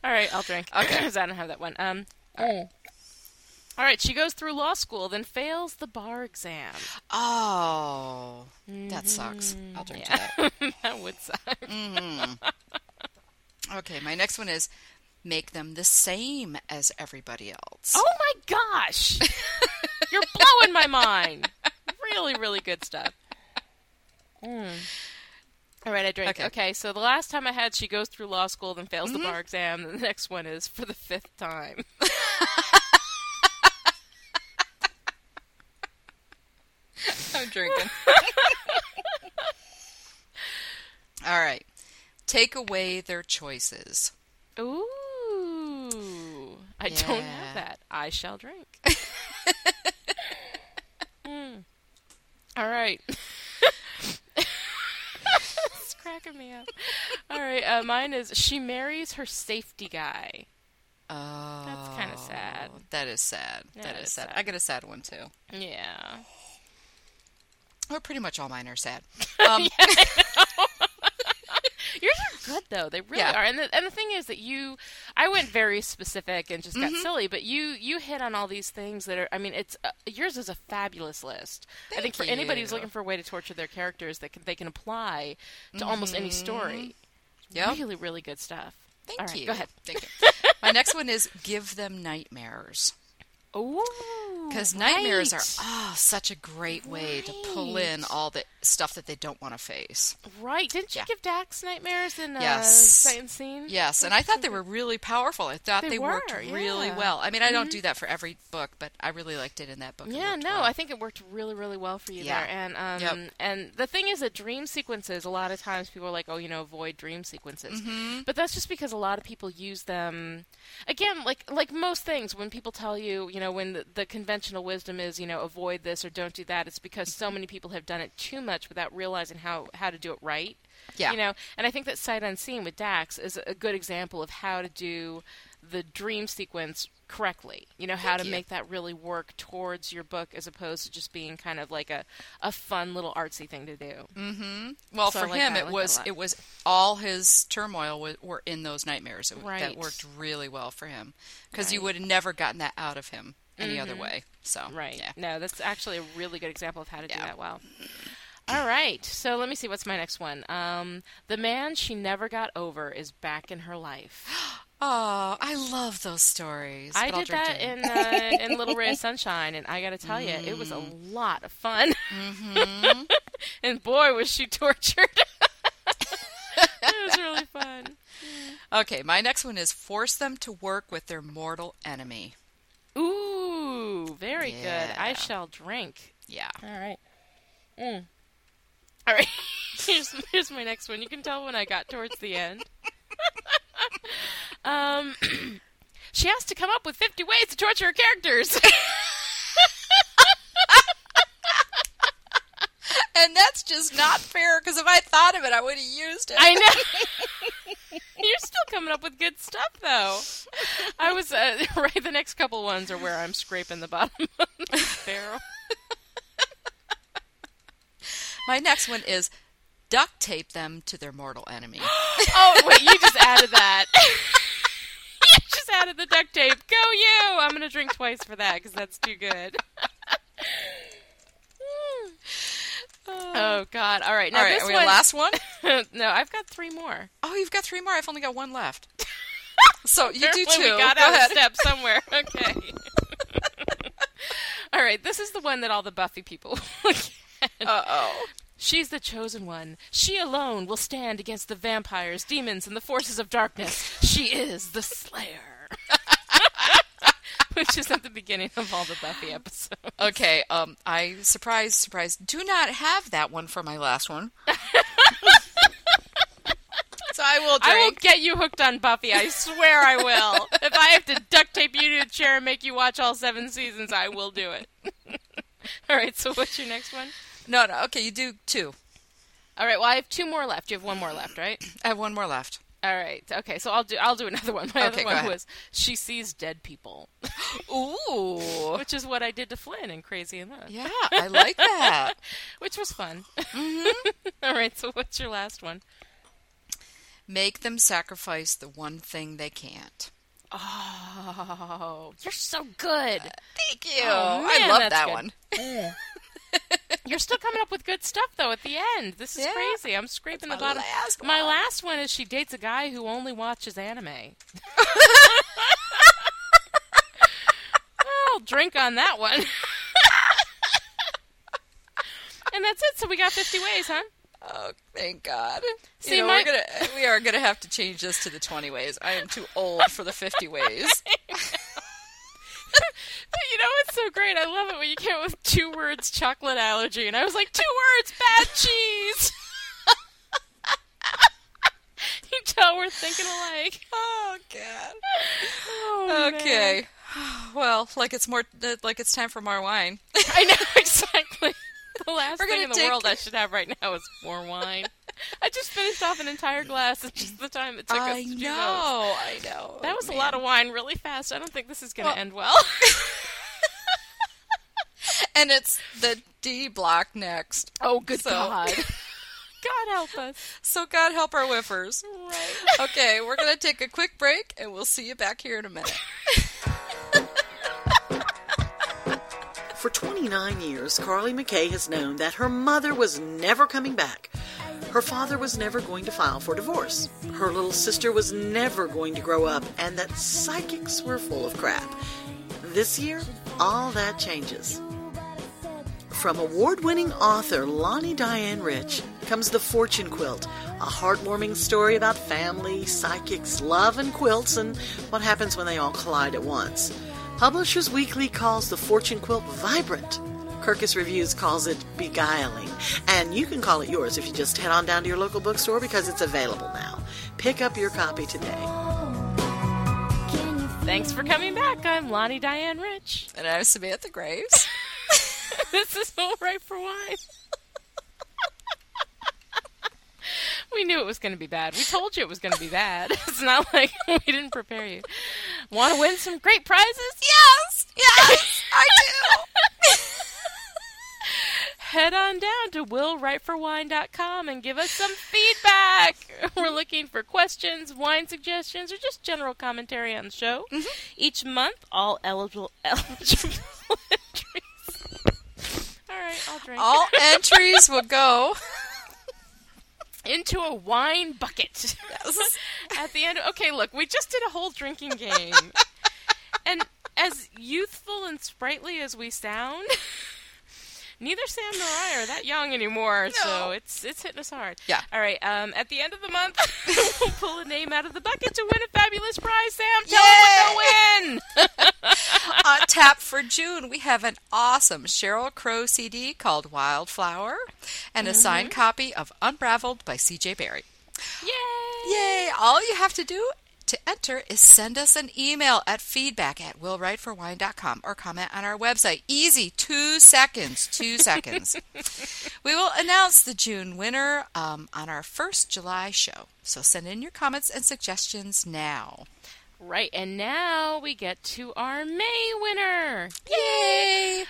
All right, I'll drink. Okay. (clears throat) because I don't have that one. Um. All right, she goes through law school, then fails the bar exam. Oh, that sucks. I'll drink to that. (laughs) That would suck. Okay, my next one is make them the same as everybody else. Oh my gosh! You're blowing my mind. Really, really good stuff. (laughs) Mm. All right, I drink. Okay. Okay. so the last time I had she goes through law school, then fails Mm-hmm. the bar exam. The next one is for the fifth time. (laughs) I'm drinking. (laughs) All right. Take away their choices. Ooh, I don't have that. I shall drink. (laughs) Mm. All right. Cracking me up. All right, uh, mine is she marries her safety guy. Oh, that's kinda sad. That is sad. That that is is sad. sad. I got a sad one too. Yeah. Well, pretty much all mine are sad. (laughs) Um, (laughs) Yours are good though; they really Yeah. are. And the and the thing is that you, I went very specific and just got Mm-hmm. silly, but you you hit on all these things that are. I mean, it's uh, yours is a fabulous list. I think Thank for anybody who's looking for a way to torture their characters, that can, they can apply to almost any story. Mm-hmm. Really, really good stuff. Thank right, you. Go ahead. Thank you. My next one is give them nightmares. Because nightmares are right. oh such a great way to pull in all the stuff that they don't want to face. right. Didn't you Yeah. give Dax nightmares in uh, Yes. Sight Unseen? Yes, and I thought they were really powerful. I thought They they, worked were, really yeah. Mm-hmm. well. I mean, I don't do that for every book, but I really liked it in that book. Yeah, no, well. I think it worked really, really well for you Yeah. there. And um, Yep. and the thing is that dream sequences, a lot of times people are like, oh, you know, avoid dream sequences. Mm-hmm. But that's just because a lot of people use them. Again, like like most things, when people tell you, you know, when the, the conventional wisdom is, you know, avoid this or don't do that, it's because so many people have done it too much without realizing how how to do it right. Yeah. You know, and I think that Sight Unseen with Dax is a good example of how to do the dream sequence correctly. You know how to you. make that really work towards your book as opposed to just being kind of like a, a fun little artsy thing to do. Mm-hmm. Well, so for like him, that. it like was it was all his turmoil was, were in those nightmares. It, right. That worked really well for him because right. you would have never gotten that out of him any mm-hmm. other way. So right, yeah. no, that's actually a really good example of how to yeah. do that well. All right, so let me see what's my next one. Um, the man she never got over is back in her life. (gasps) (gasps) Oh, I love those stories. I did that in uh, in Little Ray of Sunshine, and I got to tell you, mm. it was a mm. lot of fun. Mm-hmm. (laughs) and boy, was she tortured. (laughs) it was really fun. (laughs) Okay, my next one is force them to work with their mortal enemy. Ooh, very yeah. good. I shall drink. Yeah. All right. Mm. All right. here's here's my next one. You can tell when I got towards the end. (laughs) um, (clears throat) she has to come up with 50 ways to torture her characters. (laughs) and that's just not fair because if I thought of it, I would have used it. I know. (laughs) You're still coming up with good stuff, though. I was uh, right. The next couple ones are where I'm scraping the bottom of the barrel. My next one is duct tape them to their mortal enemy. (gasps) oh, wait, you just added that. (laughs) you just added the duct tape. Go you! I'm going to drink twice for that because that's too good. (laughs) oh, God. All right. Now, All right, this are we one... last one? (laughs) no, I've got three more. Oh, you've got three more? I've only got one left. So you do too. We got Go out ahead. step somewhere. Okay. All right, this is the one that all the Buffy people Uh oh. She's the chosen one. She alone will stand against the vampires, demons, and the forces of darkness. She is the Slayer. (laughs) Which is at the beginning of all the Buffy episodes. Okay, um, I surprise, surprise, do not have that one for my last one. (laughs) so I will. Drink. I will get you hooked on Buffy. I swear I will. if I have to duct tape you to a chair and make you watch all seven seasons, I will do it. (laughs) all right. So what's your next one? No, no. Okay, you do two. All right. Well, I have two more left. You have one more left, right? I have one more left. All right. Okay. So I'll do. I'll do another one. My okay, other one was she sees dead people. (gasps) Ooh. Which is what I did to Flynn in Crazy in Love. Yeah, (laughs) I like that. Which was fun. Mm-hmm. (laughs) All right. So what's your last one? Make them sacrifice the one thing they can't. Oh, you're so good. Uh, thank you. Oh, man, I love that good. one. (laughs) You're still coming up with good stuff though at the end. This is yeah. crazy. I'm scraping That's the bottom. Last my last one is she dates a guy who only watches anime. (laughs) I'll drink on that one. and that's it. So we got 50 ways, huh? Oh, thank God! See, you know, my... we're gonna we are gonna have to change this to the 20 ways. I am too old for the 50 ways. (laughs) you know what's so great? I love it when you came up with two words chocolate allergy, and I was like, two words bad cheese. (laughs) you tell we're thinking alike. Oh God. Oh, okay. Man. Well, like it's more like it's time for more wine. I know (laughs) exactly. The last thing in the take... world I should have right now is more wine. I just finished off an entire glass in just the time it took I us to know, do those. I know. That was Man. a lot of wine really fast. I don't think this is going to well, end well. (laughs) and it's the D block next. Oh, good so. God. (laughs) God help us. So God help our whiffers. Right. Okay, we're going to take a quick break and we'll see you back here in a minute. (laughs) For 29 years, Carly McKay has known that her mother was never coming back. Her father was never going to file for divorce. Her little sister was never going to grow up, and that psychics were full of crap. This year, all that changes. From award winning author Lani Diane Rich comes The Fortune Quilt, a heartwarming story about family, psychics, love, and quilts, and what happens when they all collide at once. Publishers Weekly calls the Fortune Quilt vibrant. Kirkus Reviews calls it beguiling. And you can call it yours if you just head on down to your local bookstore because it's available now. Pick up your copy today. Thanks for coming back. I'm Lani Diane Rich. And I'm Samantha Graves. This is all right for wine. (laughs) we knew it was going to be bad. We told you it was going to be bad. (laughs) It's not like (laughs) we didn't prepare you. Want to win some great prizes? Yes, yes, I do. Head on down to willwriteforwine.com and give us some feedback. We're looking for questions, wine suggestions, or just general commentary on the show. Mm-hmm. Each month, all eligible eligible. All right, I'll drink. All entries will go into a wine bucket. Yes. (laughs) At the end, okay, look, we just did a whole drinking game. and as youthful and sprightly as we sound, neither Sam nor I are that young anymore, no. so it's it's hitting us hard. Yeah. All right. Um, at the end of the month, (laughs) we'll pull a name out of the bucket to win a fabulous prize. Sam, tell Yay! what they'll win. (laughs) On tap for June, we have an awesome Sheryl Crow CD called Wildflower, and a mm-hmm. signed copy of Unraveled by C.J. Barry. Yay! Yay! All you have to do to enter is send us an email at feedback at willwriteforwine.com or comment on our website. Easy, two seconds, two (laughs) seconds. We will announce the June winner um, on our first July show. So send in your comments and suggestions now. Right, and now we get to our May winner. Yay!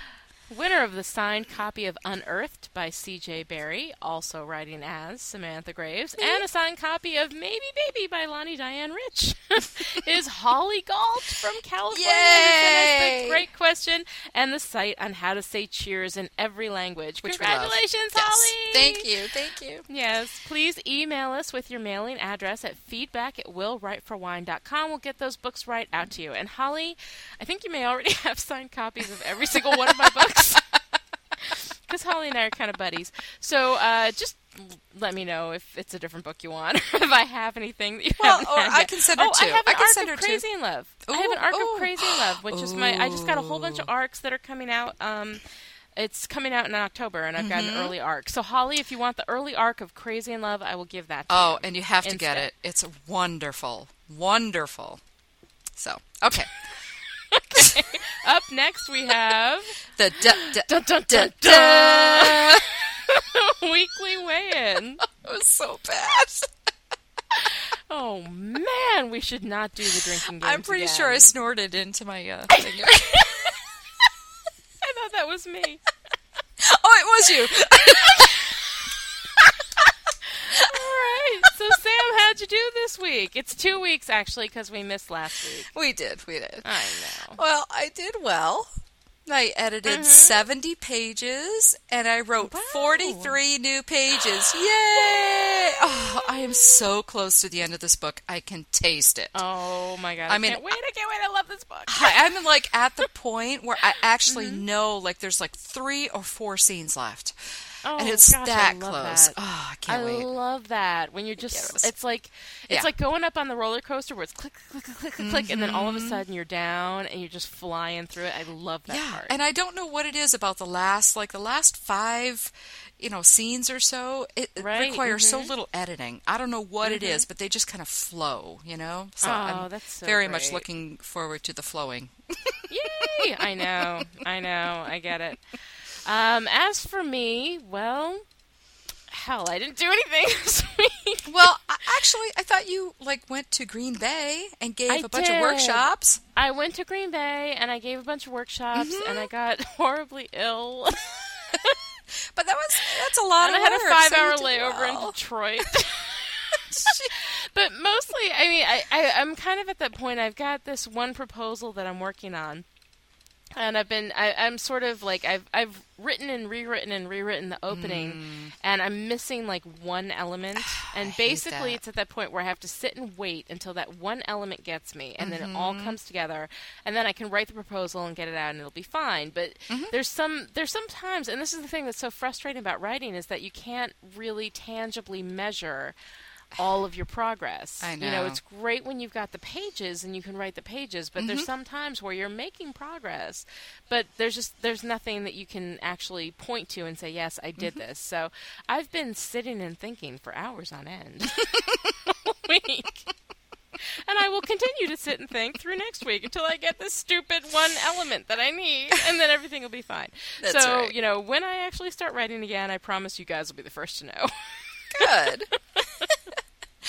Winner of the signed copy of Unearthed by C.J. Barry, also writing as Samantha Graves, and a signed copy of Maybe Baby by Lani Diane Rich, (laughs) is Holly Galt from California. Yay! great question and the site on how to say cheers in every language. Which Congratulations, Holly! Thank you, thank you. Yes, please email us with your mailing address at feedback at willwriteforwine.com. We'll get those books right out to you. And Holly, I think you may already (laughs) have signed copies of every single one of my books. Because Holly and I are kind of buddies. So uh, just let me know if it's a different book you want, (laughs) or if I have anything that you well, haven't or had I yet. can send her oh, two. I have an I can arc of Crazy in Love. Ooh, I have an arc ooh. of Crazy in Love, which is my. I just got a whole bunch of arcs that are coming out. Um, it's coming out in October, and I've mm-hmm. got an early arc. So, Holly, if you want the early arc of Crazy in Love, I will give that to you. oh, you. and you have to instead. get it. It's wonderful. Wonderful. So, okay. Okay. Up next, we have the dun, dun, dun, dun, dun, (laughs) weekly weigh-in. (laughs) it was so bad. oh man, we should not do the drinking game. I'm pretty again. sure I snorted into my uh, (laughs) finger. I thought that was me. Oh, it was you. All right. So, Sam, how'd you do this week? It's two weeks, actually, because we missed last week. We did. We did. I know. Well, I did well. I edited Mm-hmm. 70 pages and I wrote Wow. 43 new pages. Yay! (gasps) Oh, I am so close to the end of this book. I can taste it. Oh my god! I I, mean, can't wait! I can't wait! I love this book. I, I'm like at the (laughs) point where I actually Mm-hmm. know like there's like three or four scenes left. Oh, and it's gosh, that close. That. Oh, I can't I wait. love that when you're just. It's like it's Yeah. like going up on the roller coaster where it's click, click, click, click, click, click, and then all of a Mm-hmm. sudden you're down and you're just flying through it. I love that yeah, part. and I don't know what it is about the last like the last five, you know, scenes or so. It, it Right, requires so mhm. little editing. I don't know what it is, but they just kind of flow. You know, so Oh, I'm that's so very much looking forward to the flowing. (laughs) Yay! I know, I know, I get it. Um, as for me, well, hell, I didn't do anything (laughs) this week. Well, actually, I thought you like went to Green Bay and gave I a bunch did. of workshops. I went to Green Bay and I gave a bunch of workshops Mm-hmm. and I got (laughs) horribly ill. (laughs) But that was that's a lot and I had work, a five-hour did layover well. in Detroit. but mostly, I mean, I, I, I'm kind of at that point. I've got this one proposal that I'm working on. And I've been, I, I'm sort of like, I've, I've written and rewritten and rewritten the opening, and I'm missing like one element. (sighs) And basically, it's at that point where I have to sit and wait until that one element gets me, and then it all comes together, and then I can write the proposal and get it out, and it'll be fine. But there's some, there's some times, and this is the thing that's so frustrating about writing is that you can't really tangibly measure all of your progress. I know. You know, it's great when you've got the pages and you can write the pages, but Mm-hmm. there's some times where you're making progress, but there's just there's nothing that you can actually point to and say, "Yes, I did Mm-hmm. this." So, I've been sitting and thinking for hours on end (laughs) (laughs) week. And I will continue to sit and think through next week until I get this stupid one element that I need, and then everything will be fine. That's so, right. you know, when I actually start writing again, I promise you guys will be the first to know. Good. (laughs)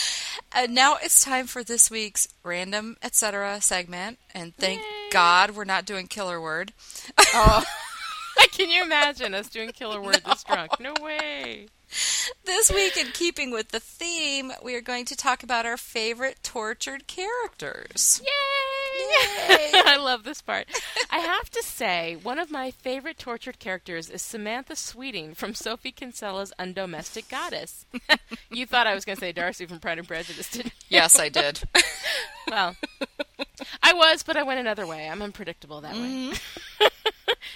(laughs) uh, now it's time for this week's random etc. segment, and thank Yay. God we're not doing killer word. oh, (laughs) (laughs) can you imagine us doing killer word no. this drunk? No way. This week, in keeping with the theme, we are going to talk about our favorite tortured characters. Yay! Yay! (laughs) I love this part. I have to say, one of my favorite tortured characters is Samantha Sweeting from Sophie Kinsella's Undomestic Goddess. (laughs) you thought I was going to say Darcy from Pride and Prejudice, didn't you? Yes, I did. (laughs) well, I was, but I went another way. I'm unpredictable that mm-hmm. way.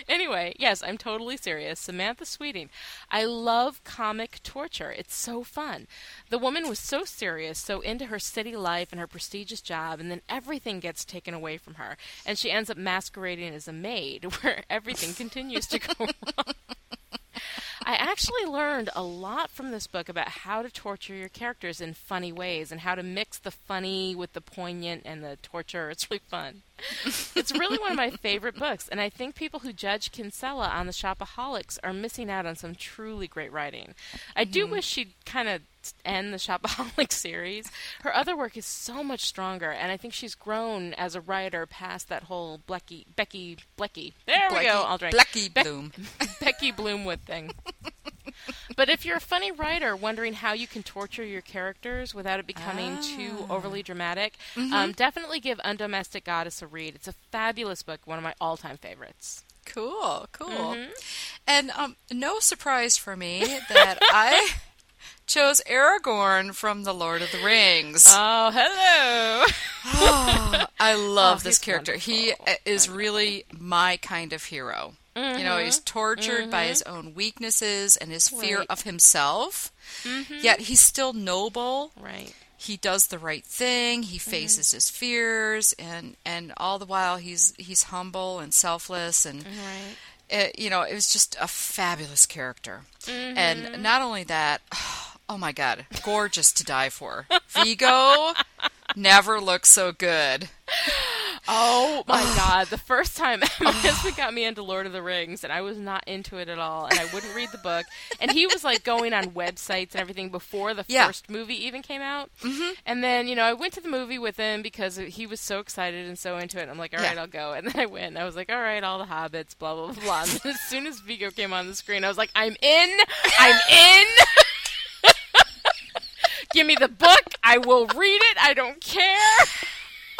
Anyway, yes, I'm totally serious. Samantha Sweeting. I love comic torture. It's so fun. The woman was so serious, so into her city life and her prestigious job, and then everything gets taken away from her, and she ends up masquerading as a maid, (laughs) where everything continues to go (laughs) wrong. I actually learned a lot from this book about how to torture your characters in funny ways and how to mix the funny with the poignant and the torture. It's really fun. it's really one of my favorite books, and I think people who judge Kinsella on the Shopaholics are missing out on some truly great writing. I do mm-hmm. wish she'd kind of end the Shopaholic (laughs) series. Her other work is so much stronger, and I think she's grown as a writer past that whole Blecky, Becky, Blecky. There Blecky, we go. I'll drink. Blecky Be- Bloom. (laughs) Becky Bloomwood thing. (laughs) but if you're a funny writer wondering how you can torture your characters without it becoming ah. too overly dramatic, mm-hmm. um, definitely give Undomestic Goddess a read. It's a fabulous book, one of my all-time favorites. Cool, cool. Mm-hmm. And um, no surprise for me that I chose Aragorn from The Lord of the Rings. Oh, hello. oh, (sighs) I (laughs) love oh, this character. Wonderful. He is really my kind of hero. Mm-hmm. You know, he's mm-hmm. tortured mm-hmm. by his own weaknesses and his fear right. of himself. Mm-hmm. Yet he's still noble. Right. He does the right thing. He mm-hmm. faces his fears, and and all the while he's he's humble and selfless, and right. it, you know, it was just a fabulous character. And mm-hmm. not only that, oh (sighs) my god, gorgeous to die for. Viggo never looked so good. Oh my god! The first time (laughs) my husband got me into Lord of the Rings, and I was not into it at all, and I wouldn't read the book, and he was like going on websites and everything before the yeah. first movie even came out, mm-hmm. and then you know I went to the movie with him because he was so excited and so into it. And I'm like, all right, yeah. I'll go, and then I went. And I was like, all right, all the hobbits, blah blah blah. And as soon as Viggo came on the screen, I was like, I'm in, I'm in. Give me the book. I will read it. I don't care.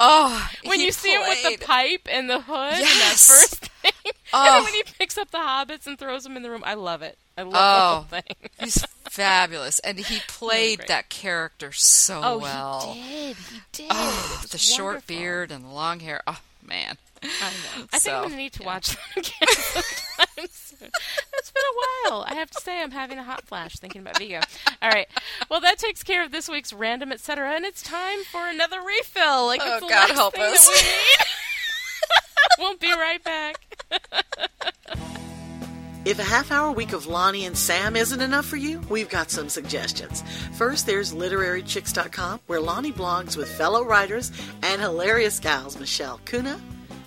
Oh, when you see him with the pipe and the hood yes. and that first thing, oh. (laughs) and then oh. when he picks up the hobbits and throws them in the room, I love it. I love oh, the whole oh, thing. (laughs) he's fabulous, and he played that character so oh, well. he did. He did. Oh, the wonderful. short beard and the long hair. Oh man. I know. I so, think I'm gonna need to yeah. watch that (laughs) again sometime soon. It's been a while. I have to say, I'm having a hot flash thinking about Viggo. All right. Well, that takes care of this week's random, etc., and it's time for another refill. Like oh, it's the God last help thing us. That we need. (laughs) we'll be right back. (laughs) If a half hour week of Lani and Sam isn't enough for you, we've got some suggestions. First, there's literarychicks.com, where Lani blogs with fellow writers and hilarious gals Michelle Kuna,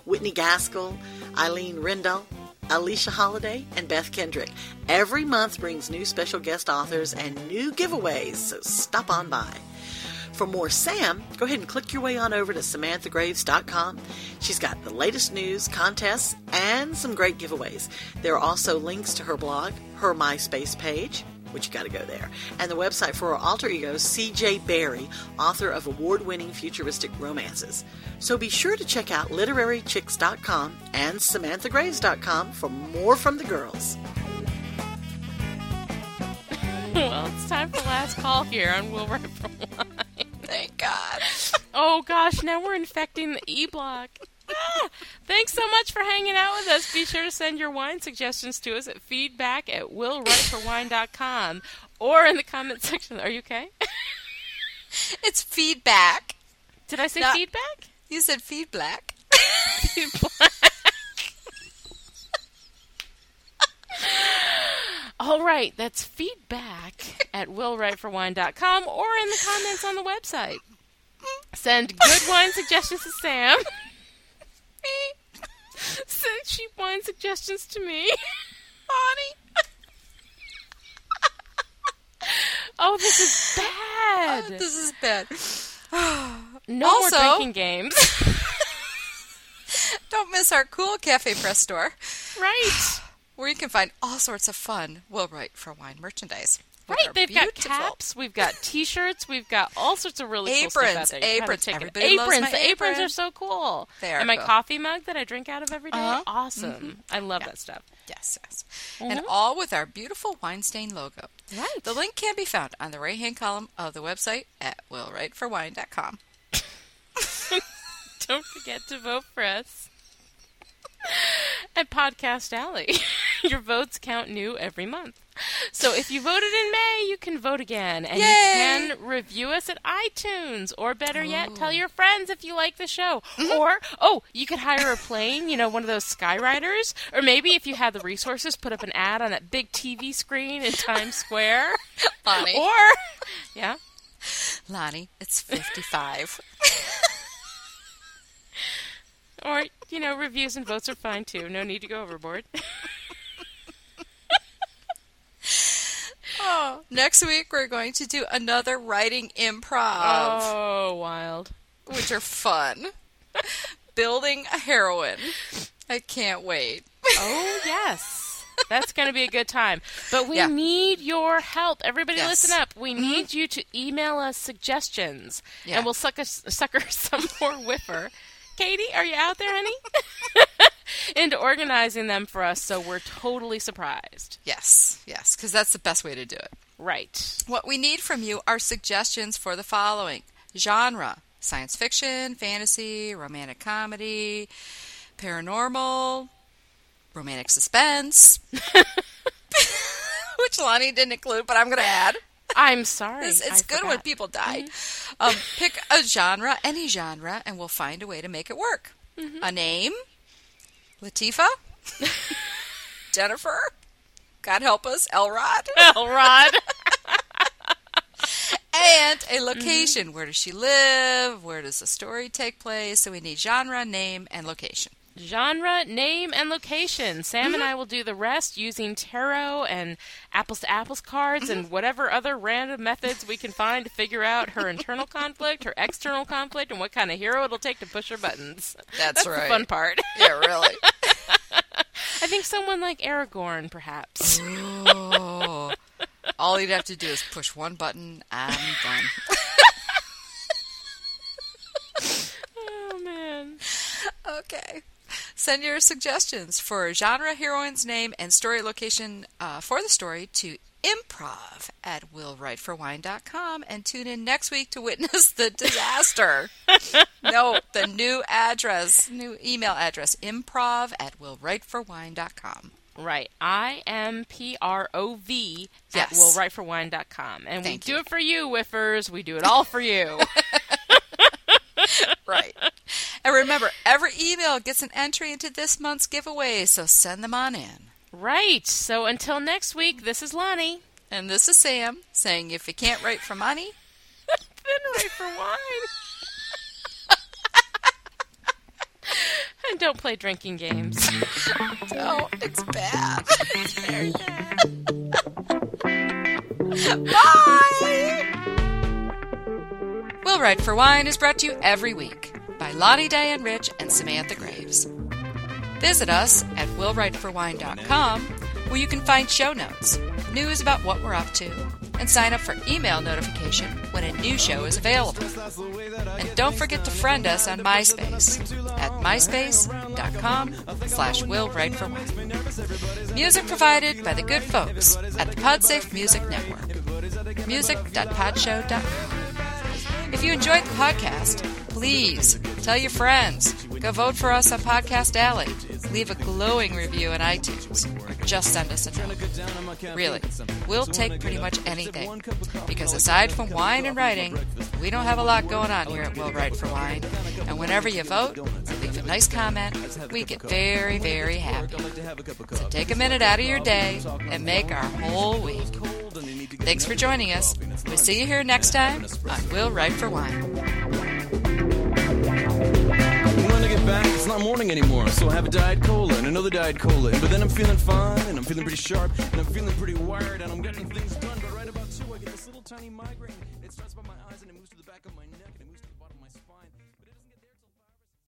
Whitney Gaskell, Eileen Rendahl, Alesia Holliday, and Beth Kendrick. Every month brings new special guest authors and new giveaways, so stop on by. For more Sam, go ahead and click your way on over to SamanthaGraves.com. She's got the latest news, contests, and some great giveaways. There are also links to her blog, her MySpace page, which you got to go there, and the website for her alter ego, CJ Barry, author of award winning futuristic romances. So be sure to check out literarychicks.com and samanthagraves.com for more from the girls. (laughs) well, it's time for last call here on Will Write for Wine. Thank God. (laughs) Oh gosh, now we're infecting the E block. Ah, thanks so much for hanging out with us. Be sure to send your wine suggestions to us at feedback at willwriteforwine.com or in the comment section. Are you okay? (laughs) it's feedback. Did I say Not, feedback? You said feedback. (laughs) feedback. All right, that's feedback (laughs) at willwriteforwine.com or in the comments on the website. Send good wine (laughs) suggestions to Sam. (laughs) Send cheap wine suggestions to me. Honey. oh, this is bad. Oh, this is bad. (sighs) no Also- more drinking games. Don't miss our cool Cafe Press store, right. Where you can find all sorts of fun Will Write for Wine merchandise. Right, they've got caps, we've got T-shirts, we've got all sorts of really cool Aprons, stuff out there. Aprons. check it- Everybody loves aprons. my the aprons are so cool. They are and my cool. coffee mug that I drink out of every day. Uh-huh. Awesome. I love that stuff. Yes, yes. And Mhm. all with our beautiful wine stain logo. Right. The link can be found on the right hand column of the website at willwriteforwine.com. (laughs) Don't forget to vote for us (laughs) at Podcast Alley. (laughs) Your votes count new every month. So if you voted in May, you can vote again. And Yay! you can review us at iTunes. Or better yet, tell oh. your friends if you like the show. Mm-hmm. Or, oh, you could hire a plane, you know, one of those skywriters. Or maybe if you had the resources, put up an ad on that big TV screen in Times Square. (laughs) Lani. or, yeah. Lani, it's 55. Or, you know, reviews and votes are fine too. No need to go overboard. (laughs) oh. Next week, we're going to do another writing improv, Oh, wild. which are fun. (laughs) Building a heroine. I can't wait. Oh, yes. That's going to be a good time. But we Yeah. need your help. Everybody Yes. listen up. We mm-hmm. need you to email us suggestions. Yeah. And we'll suck us, sucker (laughs) some more whiffer. Katie, are you out there, honey? (laughs) Into organizing them for us so we're totally surprised. Yes, yes, because that's the best way to do it. Right. What we need from you are suggestions for the following genre science fiction, fantasy, romantic comedy, paranormal, romantic suspense, (laughs) (laughs) which Lani didn't include, but I'm going to add. I'm sorry. It's, it's good when people die. Mm-hmm. Um, pick a genre, any genre, and we'll find a way to make it work. Mm-hmm. A name Latifa, (laughs) Jennifer, God help us, Elrod. (laughs) Elrod. (laughs) and a mm-hmm. location. Where does she live? Where does the story take place? So we need genre, name, and location. Genre, name, and location. Sam Mm-hmm. and I will do the rest using tarot and apples to apples cards Mm-hmm. and whatever other random methods we can find to figure out her internal conflict, her external conflict, and what kind of hero it'll take to push her buttons. That's the right. fun part. Yeah, really. (laughs) I think someone like Aragorn, perhaps. oh, all you'd have to do is push one button. I'm done. (laughs) oh man. Okay. Send your suggestions for genre, heroine's name, and story location uh, for the story to improv at willwriteforwine.com and tune in next week to witness the (laughs) disaster. no, the new address, new email address, improv at willwriteforwine.com. Right. I M P R O V at Yes. willwriteforwine.com. And Thank we do it for you, whiffers. We do it all for you. (laughs) (laughs) Right. And remember, every email gets an entry into this month's giveaway, so send them on in. write. So until next week, this is Lani. And this is Sam saying if you can't write for money, (laughs) Then right for wine. (laughs) and don't play drinking games. (laughs) oh, it's bad. It's very bad. Bye! Will Write for Wine is brought to you every week by Lani Diane Rich and Samantha Graves. Visit us at willwriteforwine.com where you can find show notes, news about what we're up to, and sign up for email notification when a new show is available. And don't forget to friend us on MySpace at myspace.com slash willwriteforwine. Music provided by the good folks at the Podsafe Music Network. Music.podshow.com. If you enjoyed the podcast, please tell your friends. Go vote for us on Podcast Alley. Leave a glowing review on iTunes. Or just send us a note. Really, we'll take pretty much anything. Because aside from wine and writing, we don't have a lot going on here at Will Write for Wine. And whenever you vote leave a nice comment, we get very, very happy. So take a minute out of your day and make our whole week. Thanks for joining us. We'll see you here next time on Will Write for Wine. When I get back, it's not morning anymore, so I have a Diet Cola and another Diet Cola. But then I'm feeling fine, and I'm feeling pretty sharp, and I'm feeling pretty wired, and I'm getting things done. But right about two, I get this little. little tiny migraine.